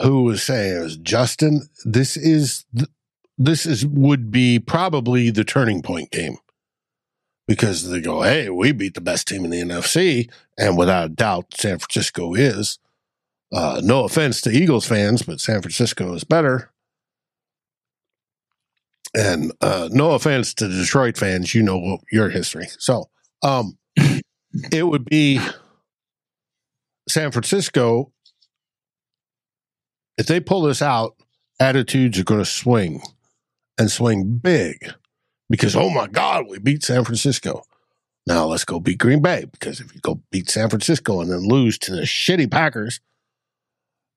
who was saying Justin. This is this is would be probably the turning point game because they go, hey, we beat the best team in the NFC, and without a doubt, San Francisco is. Uh, no offense to Eagles fans, but San Francisco is better. And uh, no offense to Detroit fans, you know your history. So um, it would be San Francisco, if they pull this out, attitudes are going to swing and swing big because, oh my God, we beat San Francisco. Now let's go beat Green Bay because if you go beat San Francisco and then lose to the shitty Packers,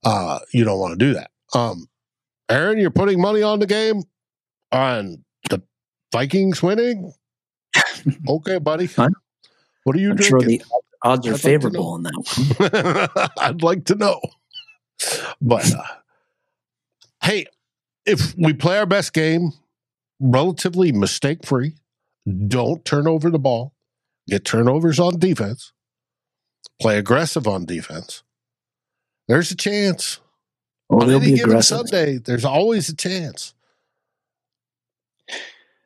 uh, you don't want to do that. Um, Aaron, you're putting money on the game on the Vikings winning? okay, buddy. What are you I'm drinking? Sure the odds are I'd favorable like on that one. I'd like to know. But uh, hey, if we play our best game, relatively mistake free, don't turn over the ball, get turnovers on defense, play aggressive on defense, there's a chance. Well, on any be given aggressive. Sunday, there's always a chance.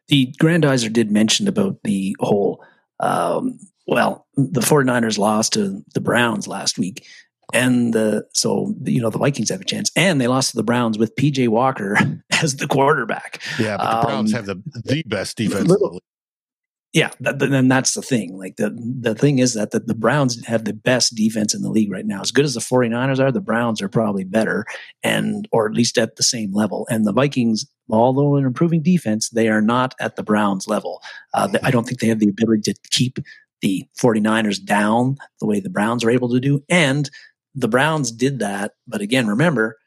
The Grandizer did mention about the whole, um, well, the 49ers lost to the Browns last week. And the, so, you know, the Vikings have a chance. And they lost to the Browns with PJ Walker as the quarterback. Yeah, but the Browns Um, have the the best defense. little- Yeah, that, then that's the thing. Like the the thing is that the, the Browns have the best defense in the league right now. As good as the 49ers are, the Browns are probably better and or at least at the same level. And the Vikings, although an improving defense, they are not at the Browns level. Uh, I don't think they have the ability to keep the 49ers down the way the Browns are able to do. And the Browns did that, but again, remember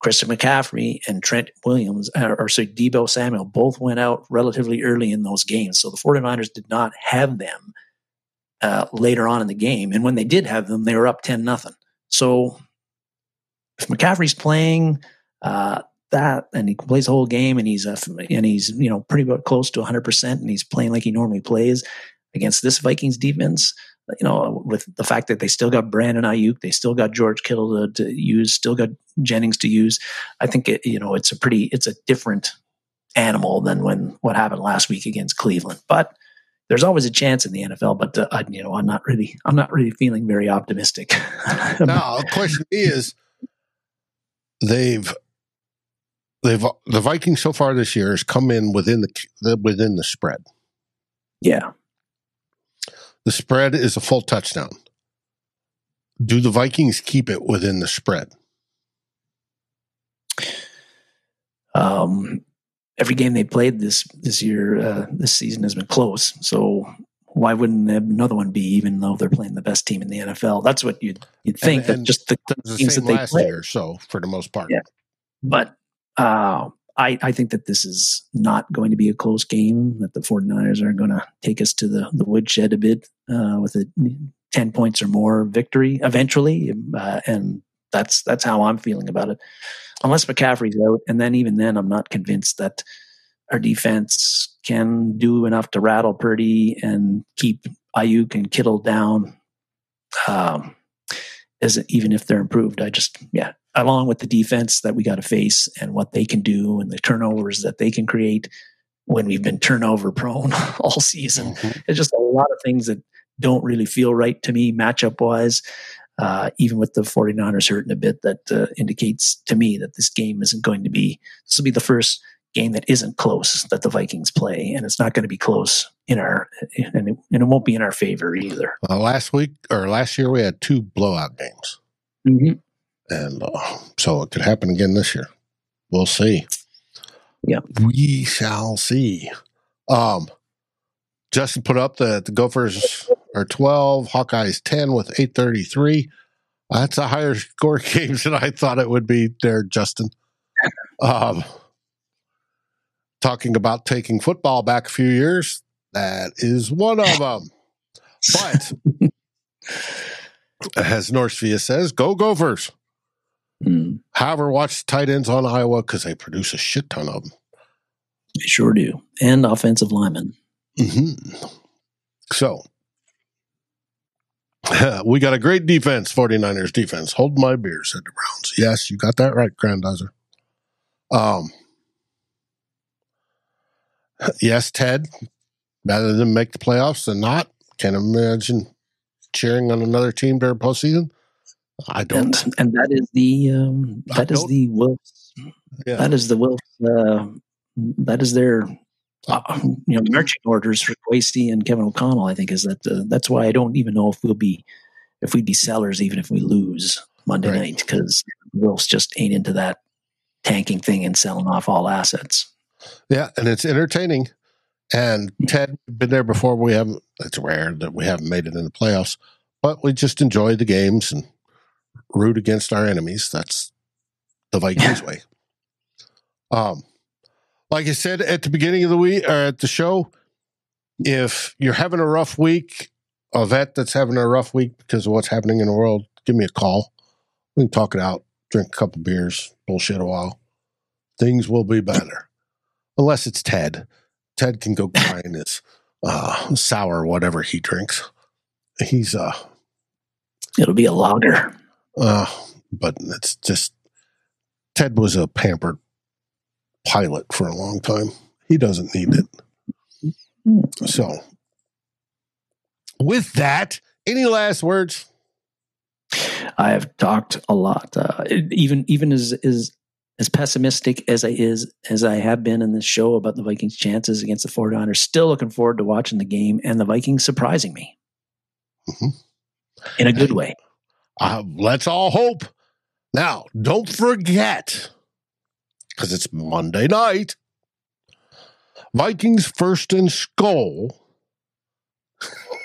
Christian McCaffrey and Trent Williams, or, or sorry, Debo Samuel, both went out relatively early in those games. So the 49ers did not have them uh, later on in the game. And when they did have them, they were up 10 nothing. So if McCaffrey's playing uh, that and he plays the whole game and he's uh, and he's you know pretty close to 100% and he's playing like he normally plays against this Vikings defense, you know, with the fact that they still got Brandon Aiyuk, they still got George Kittle to, to use, still got Jennings to use. I think it, you know, it's a pretty, it's a different animal than when what happened last week against Cleveland. But there's always a chance in the NFL. But uh, I, you know, I'm not really, I'm not really feeling very optimistic. Now, the question is, they've they've the Vikings so far this year has come in within the, the within the spread. yeah, The spread is a full touchdown. Do the Vikings keep it within the spread? um, every game they played this this year, uh, this season has been close. So why wouldn't another one be? Even though they're playing the best team in the NFL, that's what you'd you'd think. And- that and just the the teams that they last play. year, so for the most part. Yeah. But uh, I, I think that this is not going to be a close game, that the 49ers are going to take us to the, the woodshed a bit uh, with a 10 points or more victory eventually. Uh, and that's that's how I'm feeling about it. Unless McCaffrey's out. And then even then, I'm not convinced that our defense can do enough to rattle Purdy and keep Aiyuk and Kittle down. Um, as even if they're improved, I just yeah, along with the defense that we got to face and what they can do and the turnovers that they can create when we've been turnover prone all season. Mhm. It's just a lot of things that don't really feel right to me matchup wise. Uh, even with the 49ers hurting a bit, that uh, indicates to me that this game isn't going to be, this will be the first game that isn't close that the Vikings play. And it's not going to be close in our, and it, and it won't be in our favor either. Uh, last week or last year, we had two blowout games, Mm-hmm. And uh, so it could happen again this year. We'll see. Yep. we shall see. Um, Justin put up that the Gophers are twelve, Hawkeyes ten with eight thirty three. That's a higher score games than I thought it would be. There, Justin. Um, talking about taking football back a few years, that is one of them. But as Northvia says, go Gophers. Mm, However, watch tight ends on Iowa because they produce a shit ton of them. they sure do. And offensive linemen. Mm-hmm. So, we got a great defense, 49ers defense. Hold my beer, said the Browns. Yes, you got that right, Grandizer. Um, yes, Ted, rather than make the playoffs than not, can imagine cheering on another team during postseason. I don't. And, and that is the, um, that is the Wilfs Yeah. That is the Wilf. Uh, that is their uh, you know marching orders for Kwesi and Kevin O'Connell. I think is that uh, that's why I don't even know if we'll be if we'd be sellers even if we lose Monday Right. night because Wilfs just ain't into that tanking thing and selling off all assets. Yeah, and it's entertaining. And Ted, been there before. We haven't. It's rare that we haven't made it in the playoffs, but we just enjoy the games and root against our enemies. That's the Vikings way. Um, like I said at the beginning of the week or at the show, if you're having a rough week, a vet that's having a rough week because of what's happening in the world, give me a call. We can talk it out, drink a couple beers, bullshit a while. Things will be better. Unless it's Ted. Ted can go cry in his uh, sour, whatever he drinks. He's uh, It'll be a lager. Uh, but it's just Ted was a pampered pilot for a long time. He doesn't need it. So, with that, any last words? I have talked a lot, uh, even even as as as pessimistic as I is as I have been in this show about the Vikings' chances against the 49ers. Still looking forward to watching the game and the Vikings surprising me Mhm. in a good way. Uh, let's all hope. Now, don't forget, because it's Monday night, Vikings first and SKOL.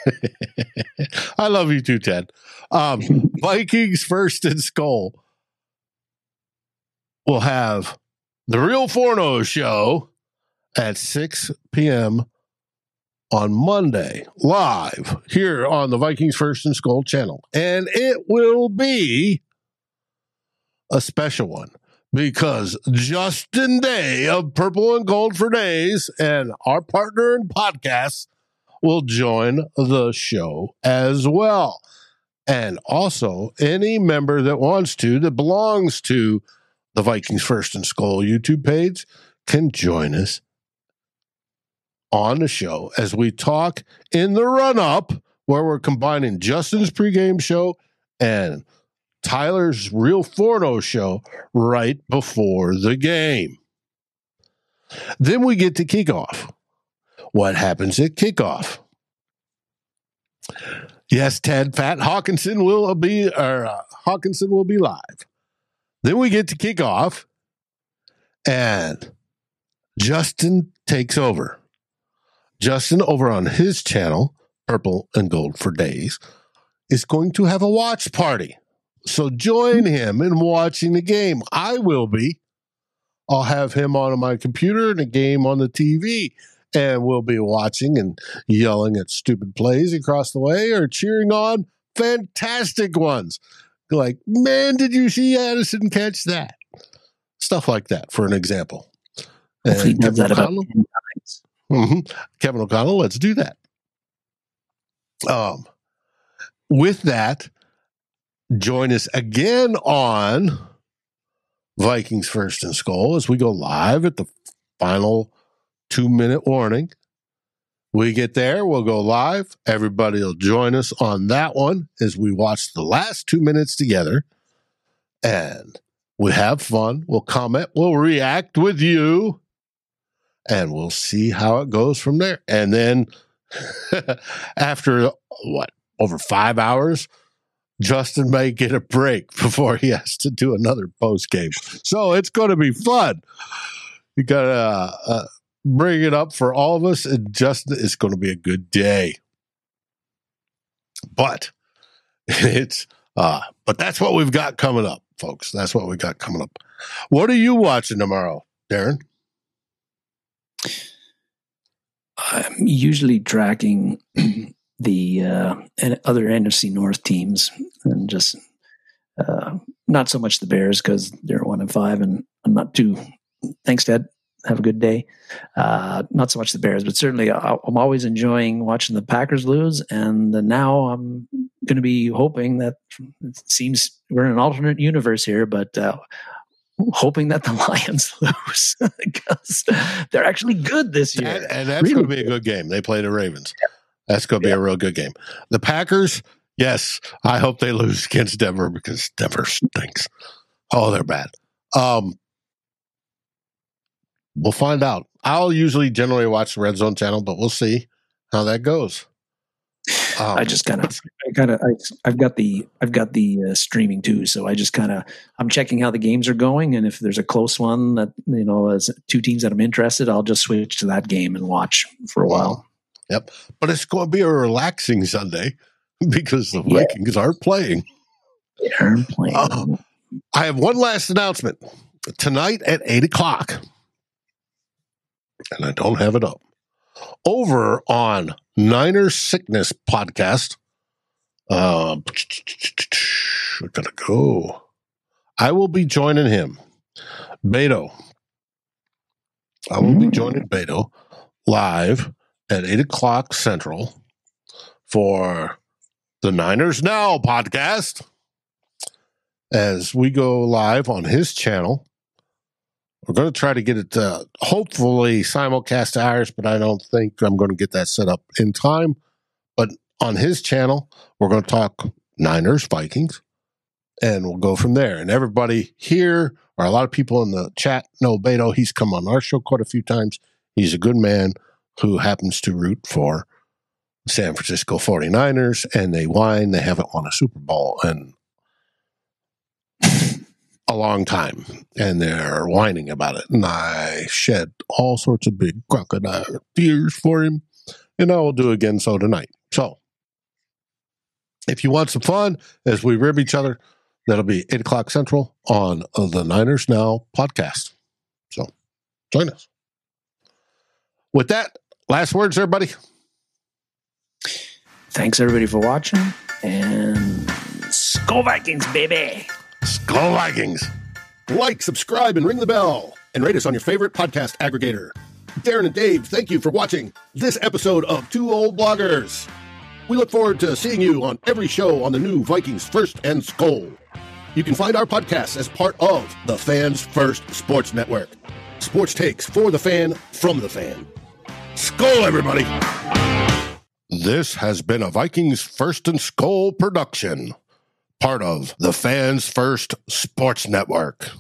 I love you too, Ted. Um, Vikings first and SKOL will have the Real Forno show at 6 p.m. on Monday, live here on the Vikings First and SKOL channel. And it will be a special one because Justin Day of Purple and Gold for Days and our partner in podcasts will join the show as well. And also, any member that wants to, that belongs to the Vikings First and SKOL YouTube page, can join us on the show as we talk in the run up, where we're combining Justin's pregame show and Tyler's Real Forno show right before the game. Then we get to kickoff. What happens at kickoff? Yes, Ted Pat Hawkinson will be or uh, Hawkinson will be live. Then we get to kickoff, and Justin takes over. Justin over on his channel, Purple and Gold for Days, is going to have a watch party. So join him in watching the game. I will be. I'll have him on my computer and a game on the TV, and we'll be watching and yelling at stupid plays across the way or cheering on fantastic ones. Like, man, did you see Addison catch that? Stuff like that, for an example. Hopefully, he does that about O'Connell- 10 times. Mhm. Kevin O'Connell, let's do that. Um, with that, join us again on Vikings First and SKOL as we go live at the final two minute warning. We get there, we'll go live. Everybody will join us on that one as we watch the last two minutes together. And we have fun. We'll comment, we'll react with you and we'll see how it goes from there. And then after what, over five hours, Justin may get a break before he has to do another post game. So it's going to be fun. You got to uh, bring it up for all of us, and Justin, it's going to be a good day. But it's, uh, but that's what we've got coming up, folks. That's what we got coming up. What are you watching tomorrow, Darren? I'm usually tracking the uh, other NFC North teams and just uh, not so much the Bears because they're one and five, and I'm not too. Thanks, Dad. Have a good day. Uh, not so much the Bears, but certainly I- I'm always enjoying watching the Packers lose. And now I'm going to be hoping that it seems we're in an alternate universe here, but uh, hoping that the Lions lose because they're actually good this year. And, and that's Really going to be a good game. They play the Ravens. That's going to be a real good game. The Packers, yes, I hope they lose against Denver because Denver stinks. Oh, they're bad. Um, we'll find out. I'll usually generally watch the Red Zone channel, but we'll see how that goes. Um, I just kind of, I kind of, I've got the, I've got the uh, streaming too. So I just kind of, I'm checking how the games are going, and if there's a close one that you know, as two teams that I'm interested, I'll just switch to that game and watch for a while. Yep. But it's going to be a relaxing Sunday because the Yeah. Vikings aren't playing. They're playing. Oh. I have one last announcement. Tonight at 8 o'clock, and I don't have it up, over on Niner Sickness Podcast. Uh, I gotta go. I will be joining him, Beto. I will be Mm. joining Beto live at 8 o'clock Central for the Niners Now podcast as we go live on his channel. We're going to try to get it uh, hopefully simulcast to ours, but I don't think I'm going to get that set up in time. But on his channel, we're going to talk Niners, Vikings, and we'll go from there. And everybody here, or a lot of people in the chat know Beto. He's come on our show quite a few times. He's a good man who happens to root for San Francisco 49ers, and they whine they haven't won a Super Bowl in a long time, and they're whining about it. And I shed all sorts of big crocodile tears for him, and I will do again so tonight. So, if you want some fun as we rib each other, that'll be 8 o'clock Central on the Niners Now podcast. So, join us. With that, last words, everybody. Thanks everybody for watching, and SKOL Vikings, baby. SKOL Vikings. Like, subscribe, and ring the bell, and rate us on your favorite podcast aggregator. Darren and Dave, thank you for watching this episode of Two Old Bloggers. We look forward to seeing you on every show on the new Vikings First and SKOL. You can find our podcasts as part of the Fans First Sports Network. Sports takes for the fan, from the fan. SKOL, everybody! This has been a Vikings First and SKOL production, part of the Fans First Sports Network.